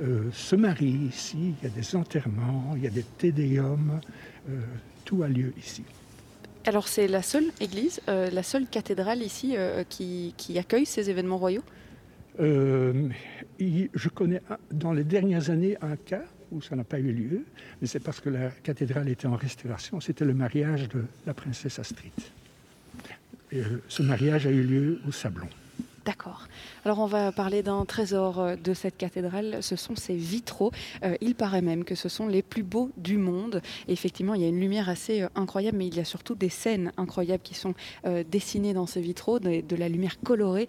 euh, se marie ici, il y a des enterrements, il y a des tédéums, euh, tout a lieu ici. Alors c'est la seule église, euh, la seule cathédrale ici qui, accueille ces événements royaux? Euh, Je connais dans les dernières années un cas où ça n'a pas eu lieu, mais c'est parce que la cathédrale était en restauration. C'était le mariage de la princesse Astrid. ce mariage a eu lieu au Sablon. D'accord. Alors on va parler d'un trésor euh, de cette cathédrale, ce sont ces vitraux. Euh, il paraît même que ce sont les plus beaux du monde. effectivement, il y a une lumière assez euh, incroyable, mais il y a surtout des scènes incroyables qui sont dessinées dans ces vitraux, de, la lumière colorée.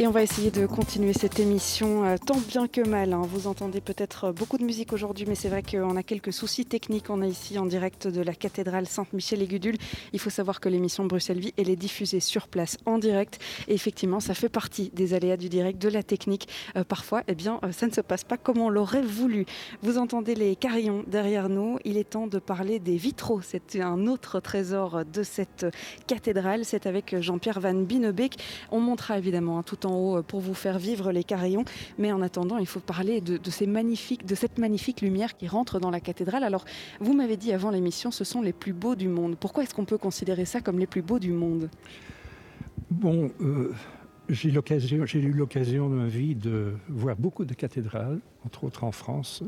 et on va essayer de continuer cette émission euh, tant bien que mal. Hein. Vous entendez peut-être euh, beaucoup de musique aujourd'hui, mais c'est vrai qu'on a quelques soucis techniques. On est ici en direct de la cathédrale Sainte-Michel et Gudule. Il faut savoir que l'émission Bruxelles Vie, elle est diffusée sur place en direct. Et effectivement, ça fait partie des aléas du direct, de la technique. Euh, parfois, eh bien, ça ne se passe pas comme on l'aurait voulu. Vous entendez les carillons derrière nous. Il est temps de parler des vitraux. C'est un autre trésor de cette cathédrale. C'est avec Jean-Pierre Van Binebeek. On montrera évidemment hein, tout en euh, pour vous faire vivre les carillons. Mais en attendant, il faut parler de cette magnifique lumière qui rentre dans la cathédrale. Alors, vous m'avez dit avant l'émission, ce sont les plus beaux du monde. Pourquoi est-ce qu'on peut considérer ça comme les plus beaux du monde? Bon, euh, j'ai eu l'occasion de ma vie de voir beaucoup de cathédrales, entre autres en France.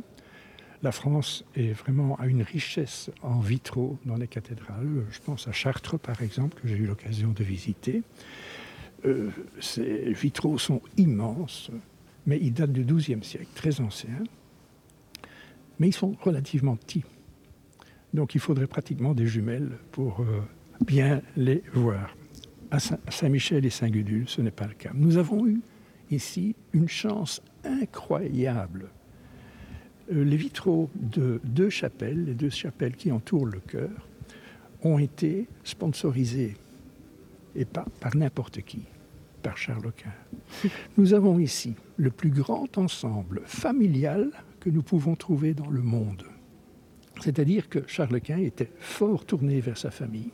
La France est vraiment à une richesse en vitraux dans les cathédrales. Je pense à Chartres, par exemple, que j'ai eu l'occasion de visiter. Euh, ces vitraux sont immenses, mais ils datent du XIIe siècle, très anciens. Mais ils sont relativement petits. Donc il faudrait pratiquement des jumelles pour euh, bien les voir. À Saint-Michel et Saint-Gudule, ce n'est pas le cas. Nous avons eu ici une chance incroyable. Euh, les vitraux de deux chapelles, les deux chapelles qui entourent le chœur, ont été sponsorisés et pas par n'importe qui par Charles Quint. Nous avons ici le plus grand ensemble familial que nous pouvons trouver dans le monde. C'est-à-dire que Charles Quint était fort tourné vers sa famille,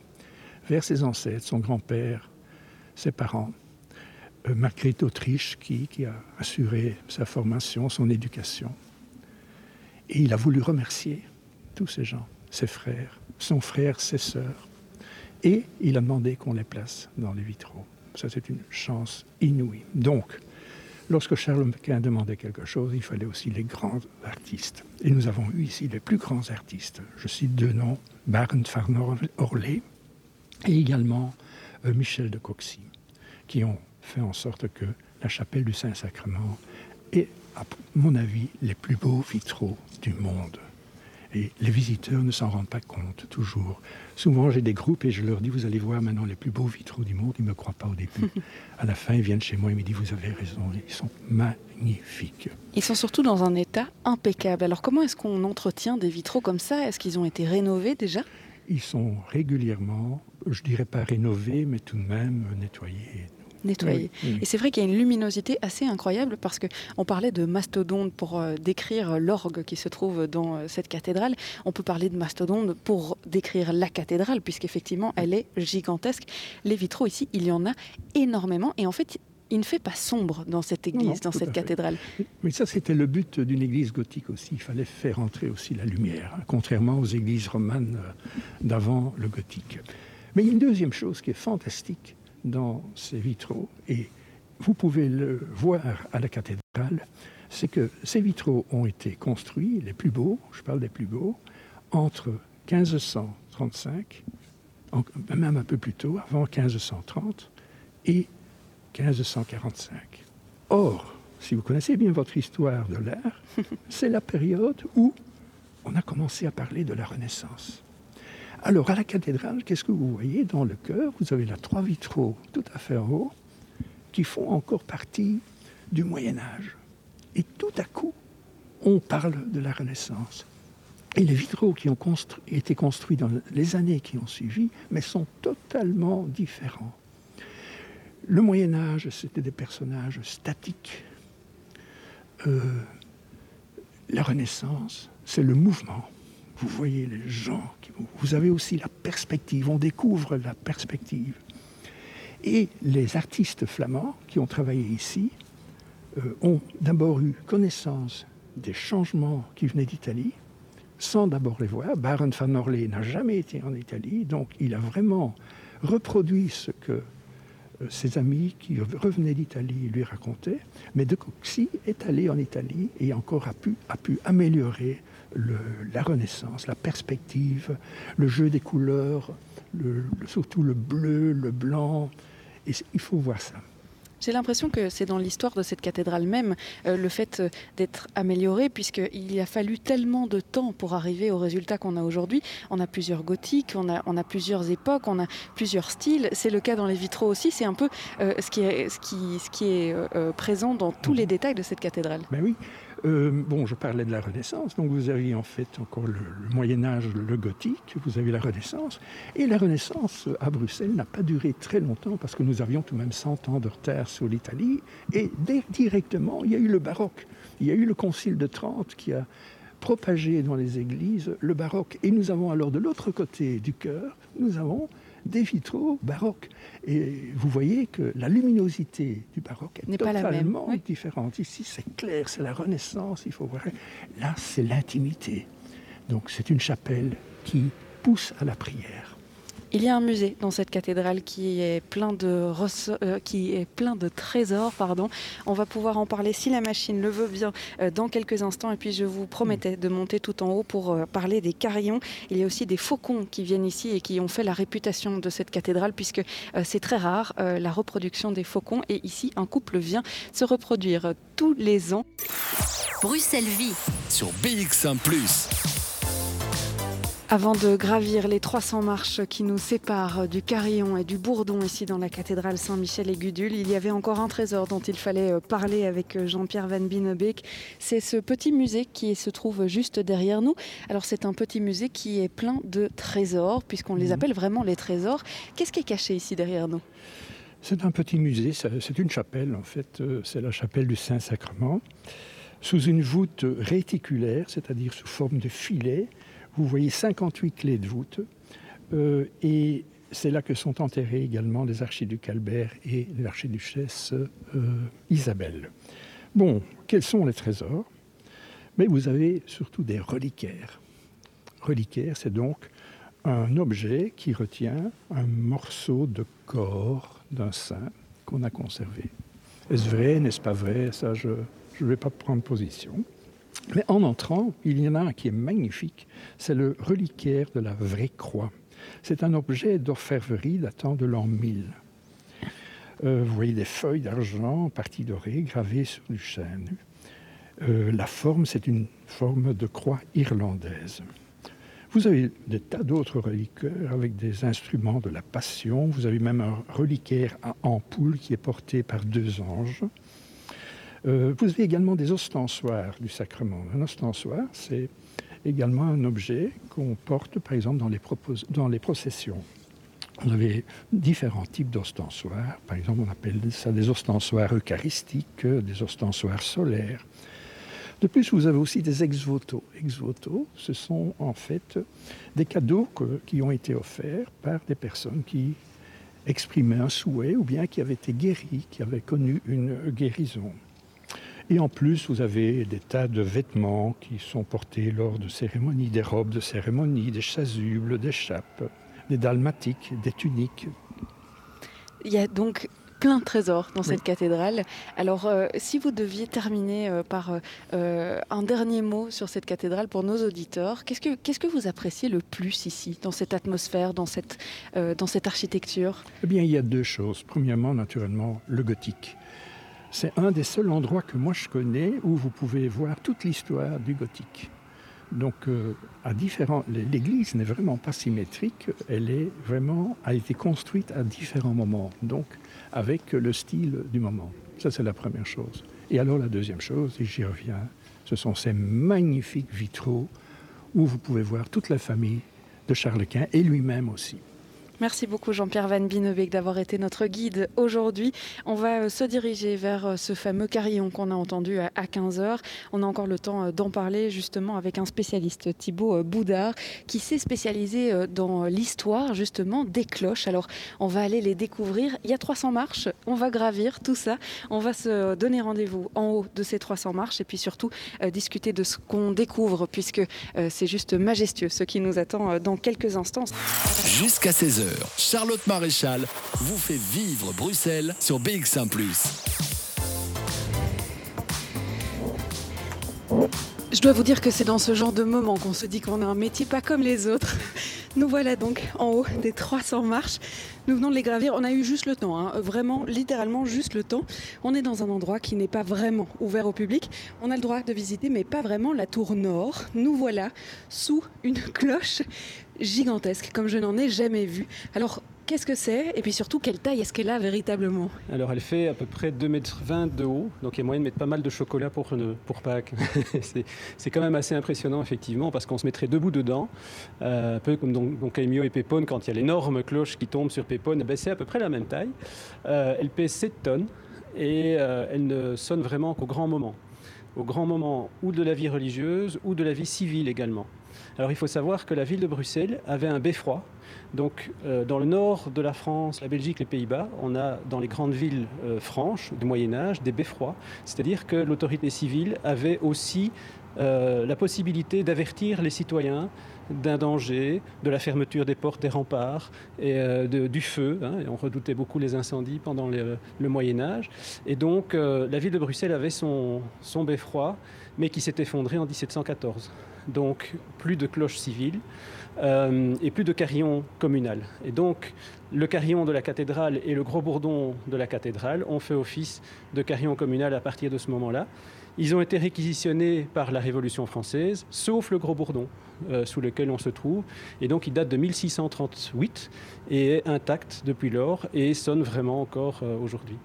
vers ses ancêtres, son grand-père, ses parents. Euh, Marguerite d'Autriche qui, qui a assuré sa formation, son éducation. Et il a voulu remercier tous ces gens, ses frères, son frère, ses sœurs. Et il a demandé qu'on les place dans les vitraux. Ça, c'est une chance inouïe. Donc, lorsque Charles Quint demandait quelque chose, il fallait aussi les grands artistes. Et nous avons eu ici les plus grands artistes. Je cite deux noms, Barent van Orlé et également euh, Michel de Coxy, qui ont fait en sorte que la chapelle du Saint-Sacrement est, à mon avis, les plus beaux vitraux du monde. Et les visiteurs ne s'en rendent pas compte toujours. Souvent, j'ai des groupes et je leur dis, vous allez voir maintenant les plus beaux vitraux du monde. Ils ne me croient pas au début. à la fin, ils viennent chez moi et me disent, vous avez raison, ils sont magnifiques. Ils sont surtout dans un état impeccable. Alors comment est-ce qu'on entretient des vitraux comme ça? Est-ce qu'ils ont été rénovés déjà? Ils sont régulièrement, je dirais pas rénovés, mais tout de même nettoyés nettoyé. Et c'est vrai qu'il y a une luminosité assez incroyable parce qu'on parlait de mastodonte pour euh, décrire l'orgue qui se trouve dans euh, cette cathédrale. On peut parler de mastodonte pour décrire la cathédrale puisqu'effectivement elle est gigantesque. Les vitraux ici, il y en a énormément et en fait il ne fait pas sombre dans cette église, dans cette cathédrale. Mais ça, c'était le but d'une église gothique aussi. Il fallait faire entrer aussi la lumière, hein, contrairement aux églises romanes euh, d'avant le gothique. Mais il y a une deuxième chose qui est fantastique, dans ces vitraux, et vous pouvez le voir à la cathédrale, c'est que ces vitraux ont été construits, les plus beaux, je parle des plus beaux, entre 1535, même un peu plus tôt, avant 1530, et 1545. Or, si vous connaissez bien votre histoire de l'art, c'est la période où on a commencé à parler de la Renaissance. Alors, à la cathédrale, qu'est-ce que vous voyez dans le chœur Vous avez là trois vitraux tout à fait en haut qui font encore partie du Moyen Âge. Et tout à coup, on parle de la Renaissance. Et les vitraux qui ont été construits dans les années qui ont suivi, mais sont totalement différents. Le Moyen Âge, c'était des personnages statiques. Euh, la Renaissance, c'est le mouvement vous voyez les gens, vous avez aussi la perspective, on découvre la perspective. Et les artistes flamands qui ont travaillé ici euh, ont d'abord eu connaissance des changements qui venaient d'Italie, sans d'abord les voir. Baron van Orley n'a jamais été en Italie, donc il a vraiment reproduit ce que ses amis qui revenaient d'Italie lui racontaient. Mais De Coxy est allé en Italie et encore a pu, a pu améliorer la Renaissance, la perspective, le jeu des couleurs, surtout le bleu, le blanc. Et il faut voir ça. J'ai l'impression que c'est dans l'histoire de cette cathédrale même euh, le fait euh, d'être améliorée, puisqu'il a fallu tellement de temps pour arriver au résultat qu'on a aujourd'hui. On a plusieurs gothiques, on a, on a plusieurs époques, on a plusieurs styles. C'est le cas dans les vitraux aussi. C'est un peu euh, ce qui est, ce qui, ce qui est présent dans tous les mhm. détails de cette cathédrale. Ben oui. Euh, bon, je parlais de la Renaissance, donc vous avez en fait encore le, Moyen Âge, le gothique, vous avez la Renaissance, et la Renaissance à Bruxelles n'a pas duré très longtemps parce que nous avions tout de même 100 ans de retard sur l'Italie, et directement il y a eu le baroque, il y a eu le Concile de Trente qui a propagé dans les églises le baroque, et nous avons alors de l'autre côté du cœur, nous avons des vitraux baroques. Et vous voyez que la luminosité du baroque est totalement différente. Ici, c'est clair, c'est la Renaissance, il faut voir. Là, c'est l'intimité. Donc, c'est une chapelle qui pousse à la prière. Il y a un musée dans cette cathédrale qui est plein de, euh, qui est plein de trésors. Pardon. On va pouvoir en parler si la machine le veut bien euh, dans quelques instants. Et puis je vous promettais de monter tout en haut pour euh, parler des carillons. Il y a aussi des faucons qui viennent ici et qui ont fait la réputation de cette cathédrale puisque c'est très rare la reproduction des faucons. Et ici, un couple vient se reproduire tous les ans. Bruxelles Vie sur BX1 ⁇ avant de gravir les 300 marches qui nous séparent du Carillon et du Bourdon ici dans la cathédrale Saint-Michel et Gudule, il y avait encore un trésor dont il fallait euh, parler avec euh, Jean-Pierre Van Binebeek. C'est ce petit musée qui se trouve juste derrière nous. Alors c'est un petit musée qui est plein de trésors, puisqu'on les mhm. appelle vraiment les trésors. Qu'est-ce qui est caché ici derrière nous? C'est un petit musée, c'est une chapelle en fait, euh, c'est la chapelle du Saint-Sacrement, sous une voûte réticulaire, c'est-à-dire sous forme de filet Vous voyez 58 clés de voûte. Euh, et c'est là que sont enterrés également les archiducs Albert et l'archiduchesse euh, Isabelle. Bon, quels sont les trésors? Mais vous avez surtout des reliquaires. Reliquaire, c'est donc un objet qui retient un morceau de corps d'un saint qu'on a conservé. Est-ce vrai, n'est-ce pas vrai? Ça, je ne vais pas prendre position. Mais en entrant, il y en a un qui est magnifique, c'est le reliquaire de la vraie croix. C'est un objet d'orfèvrerie datant de l'an 1000. Euh, vous voyez des feuilles d'argent en partie dorée gravées sur du chêne. Euh, la forme, c'est une forme de croix irlandaise. Vous avez des tas d'autres reliquaires avec des instruments de la Passion. Vous avez même un reliquaire à ampoule qui est porté par deux anges. Euh, vous avez également des ostensoirs du sacrement. Un ostensoir, c'est également un objet qu'on porte, par exemple, dans les, processions. Vous avez différents types d'ostensoirs. Par exemple, on appelle ça des ostensoirs eucharistiques, des ostensoirs solaires. De plus, vous avez aussi des ex-voto. Ex-voto, ce sont en fait des cadeaux qui ont été offerts par des personnes qui exprimaient un souhait ou bien qui avaient été guéries, qui avaient connu une guérison. Et en plus, vous avez des tas de vêtements qui sont portés lors de cérémonies, des robes de cérémonie, des chasubles, des chapes, des dalmatiques, des tuniques. Il y a donc plein de trésors dans cette cathédrale. Alors, euh, si vous deviez terminer euh, par euh, un dernier mot sur cette cathédrale pour nos auditeurs, qu'est-ce que, qu'est-ce que vous appréciez le plus ici, dans cette atmosphère, dans cette, dans cette architecture? Eh bien, il y a deux choses. Premièrement, naturellement, le gothique. C'est un des seuls endroits que moi je connais où vous pouvez voir toute l'histoire du gothique. Donc, euh, à différents, l'église n'est vraiment pas symétrique, elle est vraiment, a été construite à différents moments, donc avec le style du moment. Ça, c'est la première chose. Et alors, la deuxième chose, et j'y reviens, ce sont ces magnifiques vitraux où vous pouvez voir toute la famille de Charles Quint et lui-même aussi. Merci beaucoup Jean-Pierre Van Binebeek d'avoir été notre guide aujourd'hui. On va euh, se diriger vers euh, ce fameux carillon qu'on a entendu à 15h. On a encore le temps euh, d'en parler justement avec un spécialiste, Thibaut Boudard, qui s'est spécialisé dans l'histoire justement des cloches. Alors on va aller les découvrir. Il y a 300 marches, on va gravir tout ça. On va se donner rendez-vous en haut de ces 300 marches et puis surtout discuter de ce qu'on découvre puisque c'est juste majestueux ce qui nous attend dans quelques instants. Jusqu'à 16h. Charlotte Maréchal vous fait vivre Bruxelles sur BX1 ⁇ Je dois vous dire que c'est dans ce genre de moment qu'on se dit qu'on a un métier pas comme les autres. Nous voilà donc en haut des 300 marches. Nous venons de les gravir. On a eu juste le temps, hein. vraiment, littéralement juste le temps. On est dans un endroit qui n'est pas vraiment ouvert au public. On a le droit de visiter, mais pas vraiment la tour nord. Nous voilà sous une cloche gigantesque, comme je n'en ai jamais vu. Alors, Qu'est-ce que c'est? Et puis surtout, quelle taille est-ce qu'elle a véritablement? Alors, elle fait à peu près 2,20 m de haut, donc il y a moyen de mettre pas mal de chocolat pour, Pâques. c'est quand même assez impressionnant, effectivement, parce qu'on se mettrait debout dedans, euh, un peu comme et Pépone, quand il y a l'énorme cloche qui tombe sur Pépone, ben c'est à peu près la même taille. Euh, elle pèse 7 tonnes et euh, elle ne sonne vraiment qu'au grand moment. Au grand moment ou de la vie religieuse ou de la vie civile également. Alors il faut savoir que la ville de Bruxelles avait un beffroi donc, euh, dans le nord de la France, la Belgique, les Pays-Bas, on a dans les grandes villes euh, franches du Moyen Âge des beffrois, c'est-à-dire que l'autorité civile avait aussi euh, la possibilité d'avertir les citoyens d'un danger, de la fermeture des portes, des remparts et du feu. Hein, on redoutait beaucoup les incendies pendant le, Moyen Âge. Et donc, la ville de Bruxelles avait son, son beffroi, mais qui s'est effondré en 1714. Donc, plus de cloches civiles. Euh, et plus de carillon communal. Et donc, le carillon de la cathédrale et le gros bourdon de la cathédrale ont fait office de carillon communal à partir de ce moment-là. Ils ont été réquisitionnés par la Révolution française, sauf le gros bourdon euh, sous lequel on se trouve. Et donc, il date de 1638 et est intact depuis lors et sonne vraiment encore euh, aujourd'hui.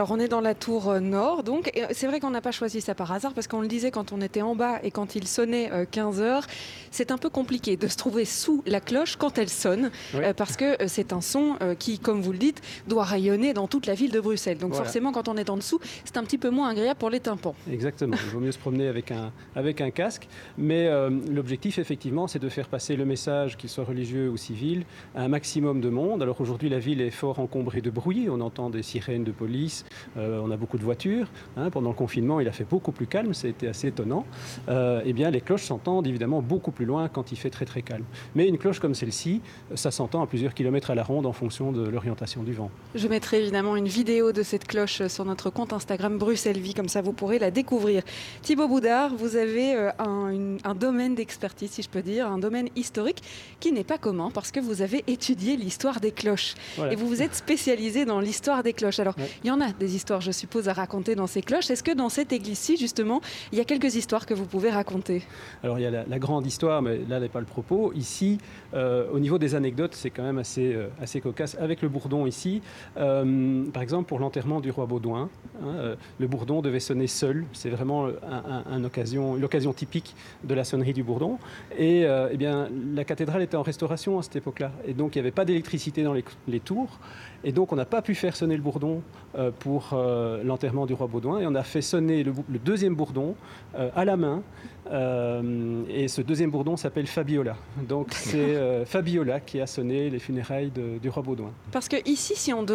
Alors on est dans la tour nord, donc c'est vrai qu'on n'a pas choisi ça par hasard parce qu'on le disait quand on était en bas et quand il sonnait 15 heures, c'est un peu compliqué de se trouver sous la cloche quand elle sonne parce que c'est un son qui, comme vous le dites, doit rayonner dans toute la ville de Bruxelles. Donc forcément, quand on est en dessous, c'est un petit peu moins agréable pour les tympans. Exactement. Il vaut mieux se promener avec un, avec un casque. Mais euh, l'objectif, effectivement, c'est de faire passer le message, qu'il soit religieux ou civil, à un maximum de monde. Alors aujourd'hui, la ville est fort encombrée de bruit. On entend des sirènes de police. Euh, on a beaucoup de voitures. Hein. Pendant le confinement, il a fait beaucoup plus calme. Été assez étonnant. Euh, eh bien, les cloches s'entendent évidemment beaucoup plus loin quand il fait très très calme. Mais une cloche comme celle-ci, ça s'entend à plusieurs kilomètres à la ronde en fonction de l'orientation du vent. Je mettrai évidemment une vidéo de cette cloche sur notre compte Instagram Bruxelles Vie, comme ça vous pourrez la découvrir. Thibaut Boudard, vous avez euh, un, domaine d'expertise, si je peux dire, un domaine historique qui n'est pas commun parce que vous avez étudié l'histoire des cloches. Et vous vous êtes spécialisé dans l'histoire des cloches. Alors, il y en a des histoires, je suppose, à raconter dans ces cloches. Est-ce que dans cette église-ci, justement, il y a quelques histoires que vous pouvez raconter? Alors, il y a la, grande histoire, mais là n'est pas le propos. Ici, euh, au niveau des anecdotes, c'est quand même assez, euh, assez cocasse. Avec le bourdon ici, par exemple, pour l'enterrement du roi Baudouin, hein, le bourdon devait sonner seul. C'est vraiment un, occasion, l'occasion typique de la sonnerie du bourdon. Et euh, eh bien, la cathédrale était en restauration à cette époque-là. Et donc, il n'y avait pas d'électricité dans les, tours. Et donc, on n'a pas pu faire sonner le bourdon euh, pour euh, l'enterrement du roi Baudouin. Et on a fait sonner le, le deuxième bourdon à la main euh, et ce deuxième bourdon s'appelle Fabiola. Donc c'est euh, Fabiola qui a sonné les funérailles du roi Baudouin. Parce que ici, si on,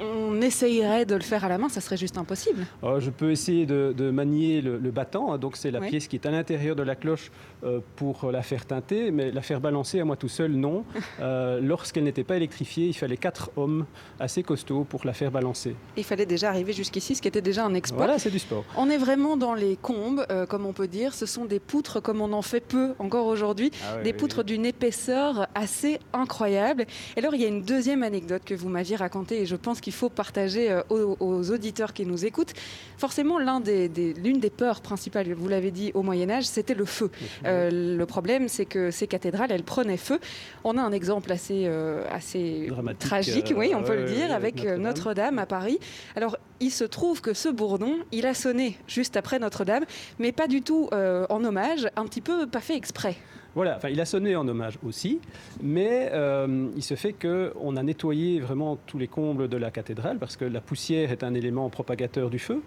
on essayerait de le faire à la main, ça serait juste impossible. Oh, je peux essayer de, manier le, battant. Hein. donc c'est la pièce qui est à l'intérieur de la cloche euh, pour la faire teinter, mais la faire balancer à moi tout seul, non. Lorsqu'elle n'était pas électrifiée, il fallait quatre hommes assez costauds pour la faire balancer. Il fallait déjà arriver jusqu'ici, ce qui était déjà un exploit. Voilà, c'est du sport. On est vraiment dans les combes, comme on peut dire. Ce sont des poutres comme on en fait peu encore aujourd'hui, ah des poutres d'une épaisseur assez incroyable. Et alors, il y a une deuxième anecdote que vous m'aviez racontée et je pense qu'il faut partager euh, aux, auditeurs qui nous écoutent. Forcément, l'une des, des, peurs principales, vous l'avez dit, au Moyen-Âge, c'était le feu. Euh, le problème, c'est que ces cathédrales, elles prenaient feu. On a un exemple assez, euh, assez tragique, oui, on peut le dire, avec Notre-Dame à Paris. Alors, il se trouve que ce bourdon, il a sonné juste après Notre-Dame, mais pas du tout euh, en hommage, un petit peu pas fait exprès. Voilà, il a sonné en hommage aussi, mais euh, il se fait qu'on a nettoyé vraiment tous les combles de la cathédrale parce que la poussière est un élément propagateur du feu.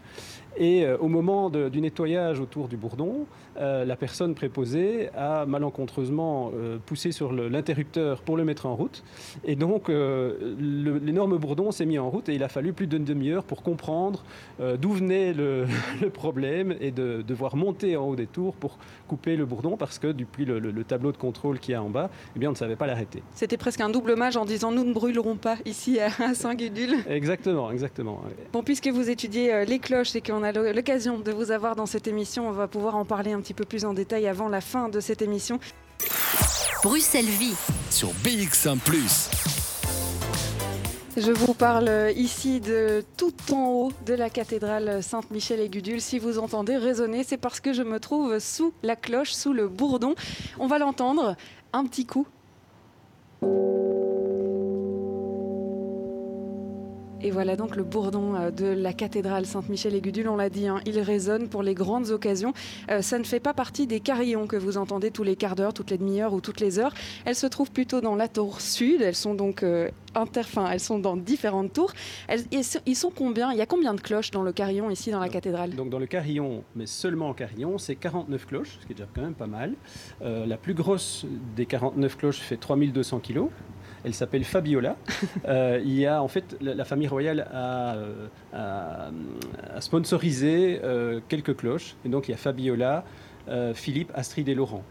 Et euh, au moment du nettoyage autour du bourdon, euh, la personne préposée a malencontreusement poussé sur l'interrupteur pour le mettre en route. Et donc, l'énorme bourdon s'est mis en route et il a fallu plus d'une demi-heure pour comprendre d'où venait le, problème et de devoir monter en haut des tours pour couper le bourdon parce que depuis le le tableau de contrôle qu'il y a en bas, eh bien, on ne savait pas l'arrêter. C'était presque un double hommage en disant nous ne brûlerons pas ici à Saint-Gudule. Exactement, exactement. Bon, puisque vous étudiez euh, les cloches et qu'on a l'occasion de vous avoir dans cette émission, on va pouvoir en parler un petit peu plus en détail avant la fin de cette émission. Bruxelles Vie sur BX1 ⁇ je vous parle ici de tout en haut de la cathédrale Sainte-Michel et Gudule. Si vous entendez résonner, c'est parce que je me trouve sous la cloche, sous le bourdon. On va l'entendre un petit coup. Et voilà donc le bourdon euh, de la cathédrale Sainte-Michel et Gudule, on l'a dit, hein, il résonne pour les grandes occasions. Euh, ça ne fait pas partie des carillons que vous entendez tous les quarts d'heure, toutes les demi-heures ou toutes les heures. Elles se trouvent plutôt dans la tour sud, elles sont donc euh, elles sont dans différentes tours. ils sont combien? Il y a combien de cloches dans le carillon ici dans la cathédrale? Donc dans le carillon, mais seulement en carillon, c'est 49 cloches, ce qui est déjà quand même pas mal. la plus grosse des 49 cloches fait 3200 kilos. Elle s'appelle Fabiola. Euh, il y a en fait la, famille royale a, euh, sponsorisé euh, quelques cloches. Et donc il y a Fabiola, Philippe, Astrid et Laurent.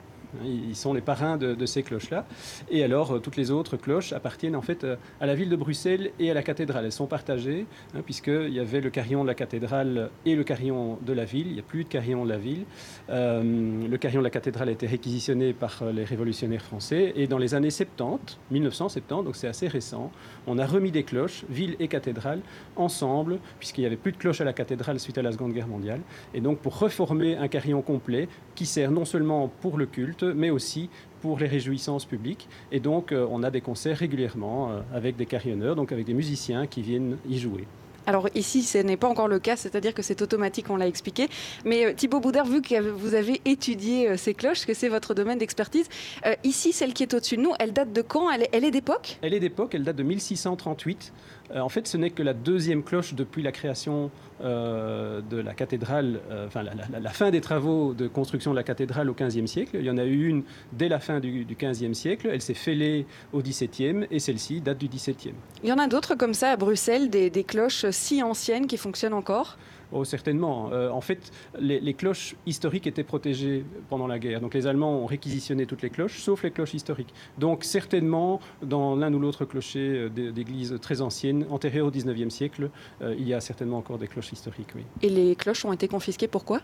Ils sont les parrains de, ces cloches-là. Et alors, toutes les autres cloches appartiennent en fait à la ville de Bruxelles et à la cathédrale. Elles sont partagées, hein, puisqu'il y avait le carillon de la cathédrale et le carillon de la ville. Il n'y a plus de carillon de la ville. Euh, le carillon de la cathédrale a été réquisitionné par les révolutionnaires français. Et dans les années 70, 1970, donc c'est assez récent, on a remis des cloches, ville et cathédrale, ensemble, puisqu'il n'y avait plus de cloches à la cathédrale suite à la Seconde Guerre mondiale. Et donc, pour reformer un carillon complet qui sert non seulement pour le culte, mais aussi pour les réjouissances publiques. Et donc, euh, on a des concerts régulièrement euh, avec des carillonneurs, donc avec des musiciens qui viennent y jouer. Alors ici, ce n'est pas encore le cas, c'est-à-dire que c'est automatique, on l'a expliqué. Mais euh, Thibaut Boudard, vu que vous avez étudié euh, ces cloches, que c'est votre domaine d'expertise, euh, ici, celle qui est au-dessus de nous, elle date de quand? Elle, elle est d'époque? Elle est d'époque, elle date de 1638. En fait, ce n'est que la deuxième cloche depuis la création de la cathédrale, enfin la, fin des travaux de construction de la cathédrale au XVe siècle. Il y en a eu une dès la fin du, XVe siècle. Elle s'est fêlée au XVIIe et celle-ci date du XVIIe. Il y en a d'autres comme ça à Bruxelles, des cloches si anciennes qui fonctionnent encore? Oh, certainement. Euh, en fait, les, cloches historiques étaient protégées pendant la guerre. Donc les Allemands ont réquisitionné toutes les cloches, sauf les cloches historiques. Donc certainement, dans l'un ou l'autre clocher euh, d'églises très anciennes, antérieures au 19e siècle, euh, il y a certainement encore des cloches historiques, oui. Et les cloches ont été confisquées, pourquoi?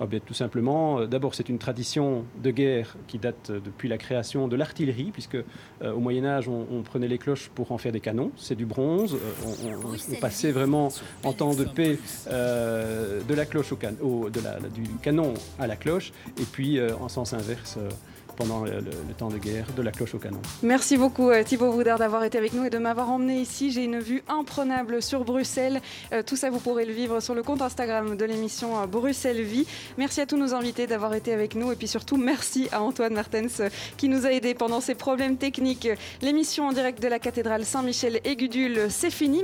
Ah, bien, Tout simplement, d'abord, c'est une tradition de guerre qui date depuis la création de l'artillerie, puisque au Moyen Âge, on, prenait les cloches pour en faire des canons. C'est du bronze. On, passait vraiment en temps de paix. Euh, de la cloche au, de la, du canon à la cloche, et puis euh, en sens inverse euh, pendant le, temps de guerre, de la cloche au canon. Merci beaucoup Thibaut Boudard d'avoir été avec nous et de m'avoir emmené ici. J'ai une vue imprenable sur Bruxelles. tout ça, vous pourrez le vivre sur le compte Instagram de l'émission Bruxelles Vie. Merci à tous nos invités d'avoir été avec nous et puis surtout merci à Antoine Martens qui nous a aidés pendant ces problèmes techniques. L'émission en direct de la cathédrale Saint-Michel et Gudule, c'est fini.